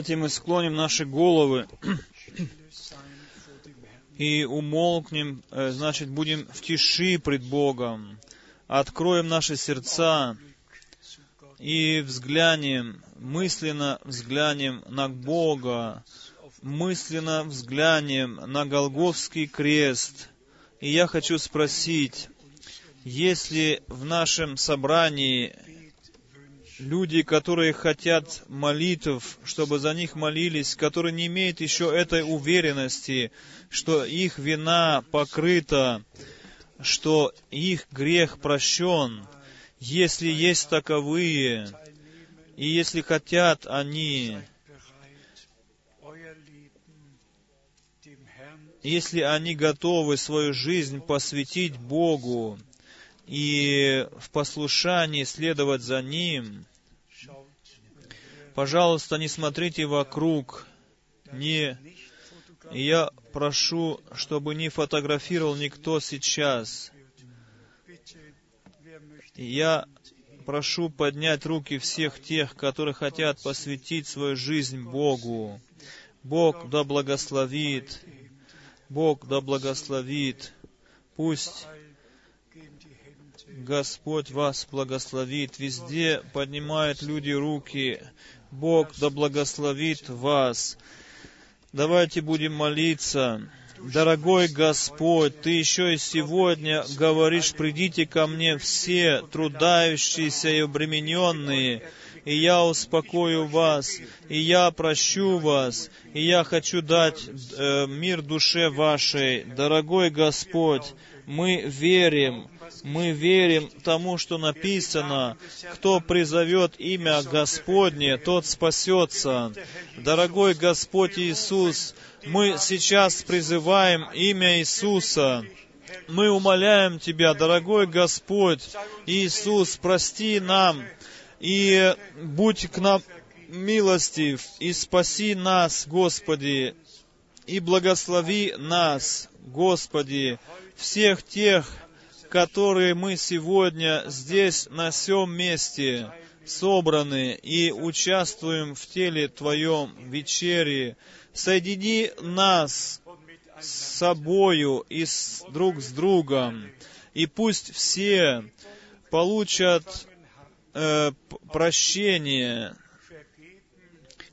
Давайте мы склоним наши головы и умолкнем, э, значит, будем в тиши пред Богом, откроем наши сердца и взглянем, мысленно взглянем на Бога, мысленно взглянем на Голговский крест. И я хочу спросить, если в нашем собрании люди, которые хотят молитв, чтобы за них молились, которые не имеют еще этой уверенности, что их вина покрыта, что их грех прощен, если есть таковые, и если хотят они, если они готовы свою жизнь посвятить Богу и в послушании следовать за Ним, Пожалуйста, не смотрите вокруг, не... Я прошу, чтобы не фотографировал никто сейчас. Я прошу поднять руки всех тех, которые хотят посвятить свою жизнь Богу. Бог да благословит. Бог да благословит. Пусть Господь вас благословит. Везде поднимают люди руки. Бог да благословит вас. Давайте будем молиться. Дорогой Господь, Ты еще и сегодня говоришь, придите ко мне все трудающиеся и обремененные, и я успокою вас, и я прощу вас, и я хочу дать э, мир душе вашей. Дорогой Господь, мы верим, мы верим тому, что написано, кто призовет имя Господне, тот спасется. Дорогой Господь Иисус, мы сейчас призываем имя Иисуса. Мы умоляем Тебя, дорогой Господь Иисус, прости нам и будь к нам милостив, и спаси нас, Господи, и благослови нас, Господи, всех тех, которые мы сегодня здесь, на всем месте, собраны и участвуем в теле Твоем вечере. Соедини нас с собою и с, друг с другом, и пусть все получат э, прощение,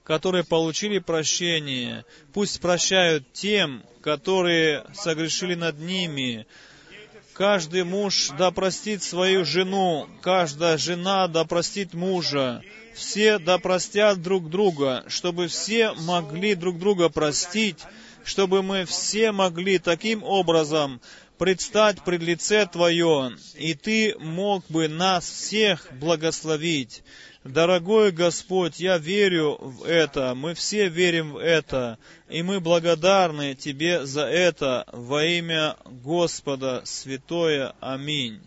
которые получили прощение, пусть прощают тем, которые согрешили над ними. Каждый муж да простит свою жену, каждая жена да простит мужа, все да простят друг друга, чтобы все могли друг друга простить, чтобы мы все могли таким образом предстать пред лице Твое, и Ты мог бы нас всех благословить. Дорогой Господь, я верю в это, мы все верим в это, и мы благодарны Тебе за это во имя Господа Святое. Аминь.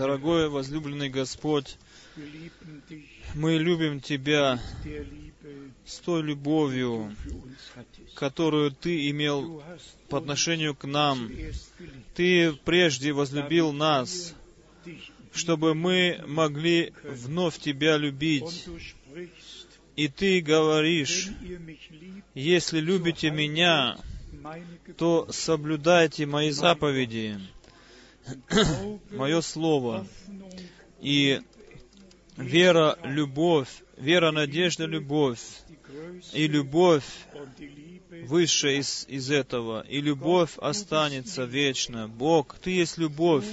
Дорогой возлюбленный Господь, мы любим Тебя с той любовью, которую Ты имел по отношению к нам. Ты прежде возлюбил нас, чтобы мы могли вновь Тебя любить. И Ты говоришь, если любите меня, то соблюдайте мои заповеди, мое слово. И вера, любовь, вера, надежда, любовь, и любовь выше из, из этого, и любовь останется вечно. Бог, Ты есть любовь,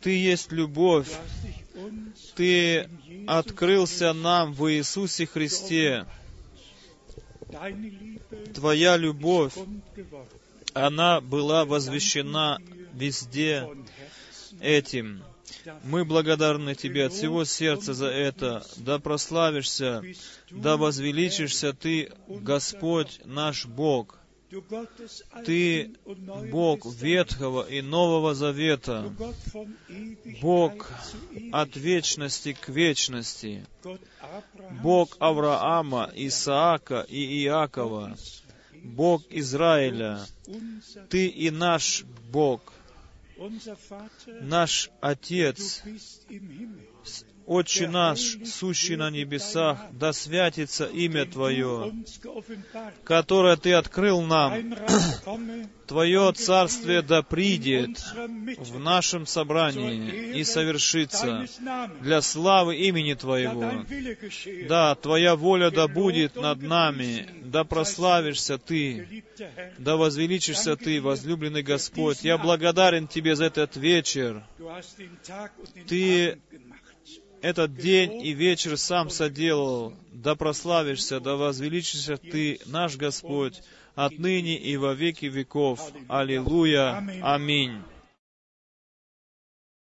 Ты есть любовь, Ты открылся нам в Иисусе Христе. Твоя любовь, она была возвещена везде этим. Мы благодарны Тебе от всего сердца за это. Да прославишься, да возвеличишься Ты, Господь наш Бог. Ты Бог Ветхого и Нового Завета, Бог от вечности к вечности, Бог Авраама, Исаака и Иакова, Бог Израиля. Ты и наш Бог, наш Отец, Отче наш, сущий на небесах, да святится имя Твое, которое Ты открыл нам. Твое Царствие да придет в нашем собрании и совершится для славы имени Твоего. Да, Твоя воля да будет над нами, да прославишься Ты, да возвеличишься Ты, возлюбленный Господь. Я благодарен Тебе за этот вечер. Ты этот день и вечер сам соделал, да прославишься, да возвеличишься Ты, наш Господь, отныне и во веки веков. Аллилуйя. Аминь.